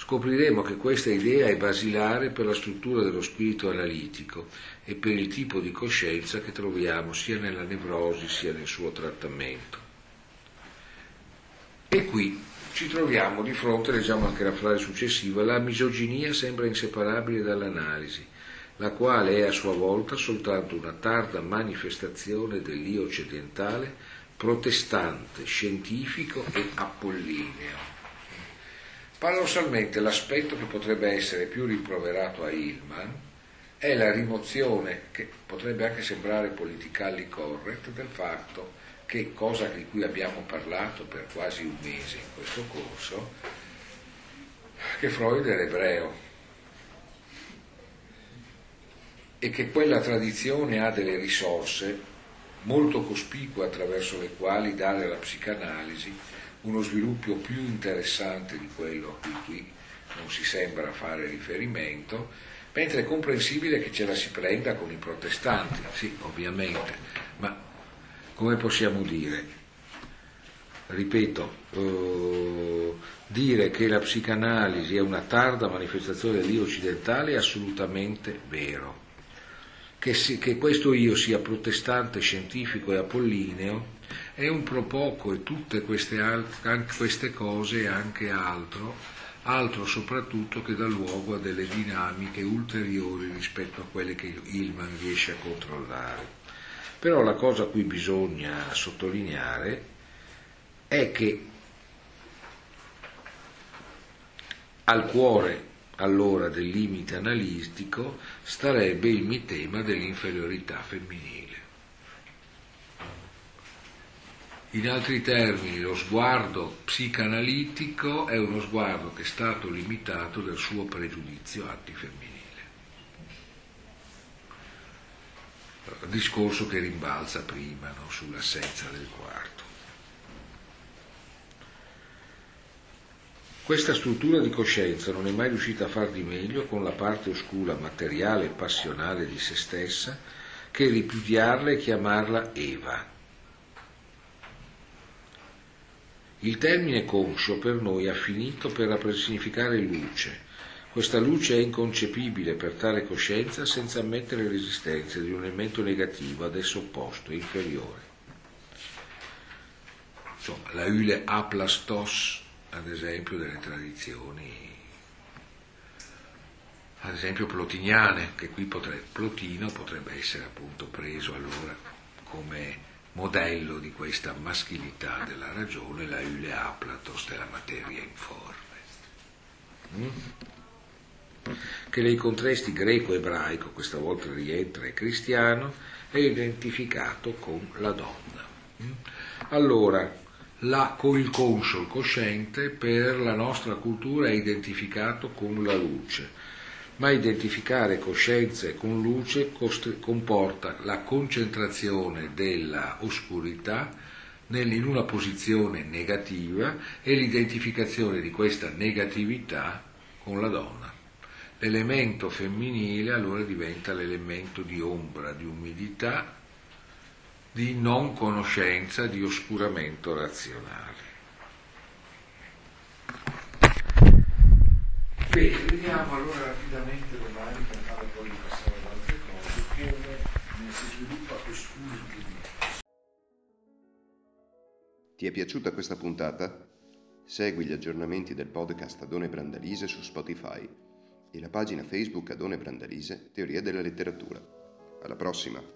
scopriremo che questa idea è basilare per la struttura dello spirito analitico e per il tipo di coscienza che troviamo sia nella nevrosi sia nel suo trattamento. E qui ci troviamo di fronte, leggiamo anche la frase successiva, la misoginia sembra inseparabile dall'analisi, la quale è a sua volta soltanto una tarda manifestazione dell'io occidentale, protestante, scientifico e apollineo. Paradossalmente l'aspetto che potrebbe essere più rimproverato a Hillman è la rimozione, che potrebbe anche sembrare politically correct, del fatto che, cosa di cui abbiamo parlato per quasi un mese in questo corso, che Freud era ebreo. E che quella tradizione ha delle risorse molto cospicue attraverso le quali dare alla psicanalisi uno sviluppo più interessante di quello a cui qui non si sembra fare riferimento, mentre è comprensibile che ce la si prenda con i protestanti, sì, ovviamente, come possiamo dire? Ripeto, eh, dire che la psicanalisi è una tarda manifestazione dell'io occidentale è assolutamente vero. Che, si, che questo io sia protestante, scientifico e apollineo è un pro poco e tutte queste, anche queste cose e anche altro, altro soprattutto che dà luogo a delle dinamiche ulteriori rispetto a quelle che Hillman riesce a controllare. Però la cosa a cui bisogna sottolineare è che al cuore allora del limite analitico starebbe il mitema dell'inferiorità femminile. In altri termini, lo sguardo psicanalitico è uno sguardo che è stato limitato dal suo pregiudizio antifemminile. Discorso che rimbalza prima no, sull'assenza del quarto. Questa struttura di coscienza non è mai riuscita a far di meglio con la parte oscura, materiale e passionale di se stessa che ripudiarla e chiamarla Eva Il termine conscio per noi ha finito per significare luce. Questa luce è inconcepibile per tale coscienza senza ammettere l'esistenza di un elemento negativo ad esso opposto, inferiore. Insomma, la Ule aplastos, ad esempio, delle tradizioni, ad esempio plotiniane, che qui potrebbe, Plotino potrebbe essere appunto preso allora come modello di questa maschilità della ragione, la Ule Aplatos della materia informe. Mm? Che nei contesti greco-ebraico, questa volta rientra e cristiano, è identificato con la donna. Allora, la, il conscio, il cosciente, per la nostra cultura è identificato con la luce, ma identificare coscienza con luce comporta la concentrazione della oscurità in una posizione negativa e l'identificazione di questa negatività con la donna. L'elemento femminile allora diventa l'elemento di ombra, di umidità, di non conoscenza, di oscuramento razionale. Bene, vediamo allora rapidamente domani, per fare poi di passare ad altre cose, come si sviluppa quest'ultimo. Ti è piaciuta questa puntata? Segui gli aggiornamenti del podcast Adone Brandalise su Spotify e la pagina Facebook Adone Brandalise Teoria della letteratura. Alla prossima!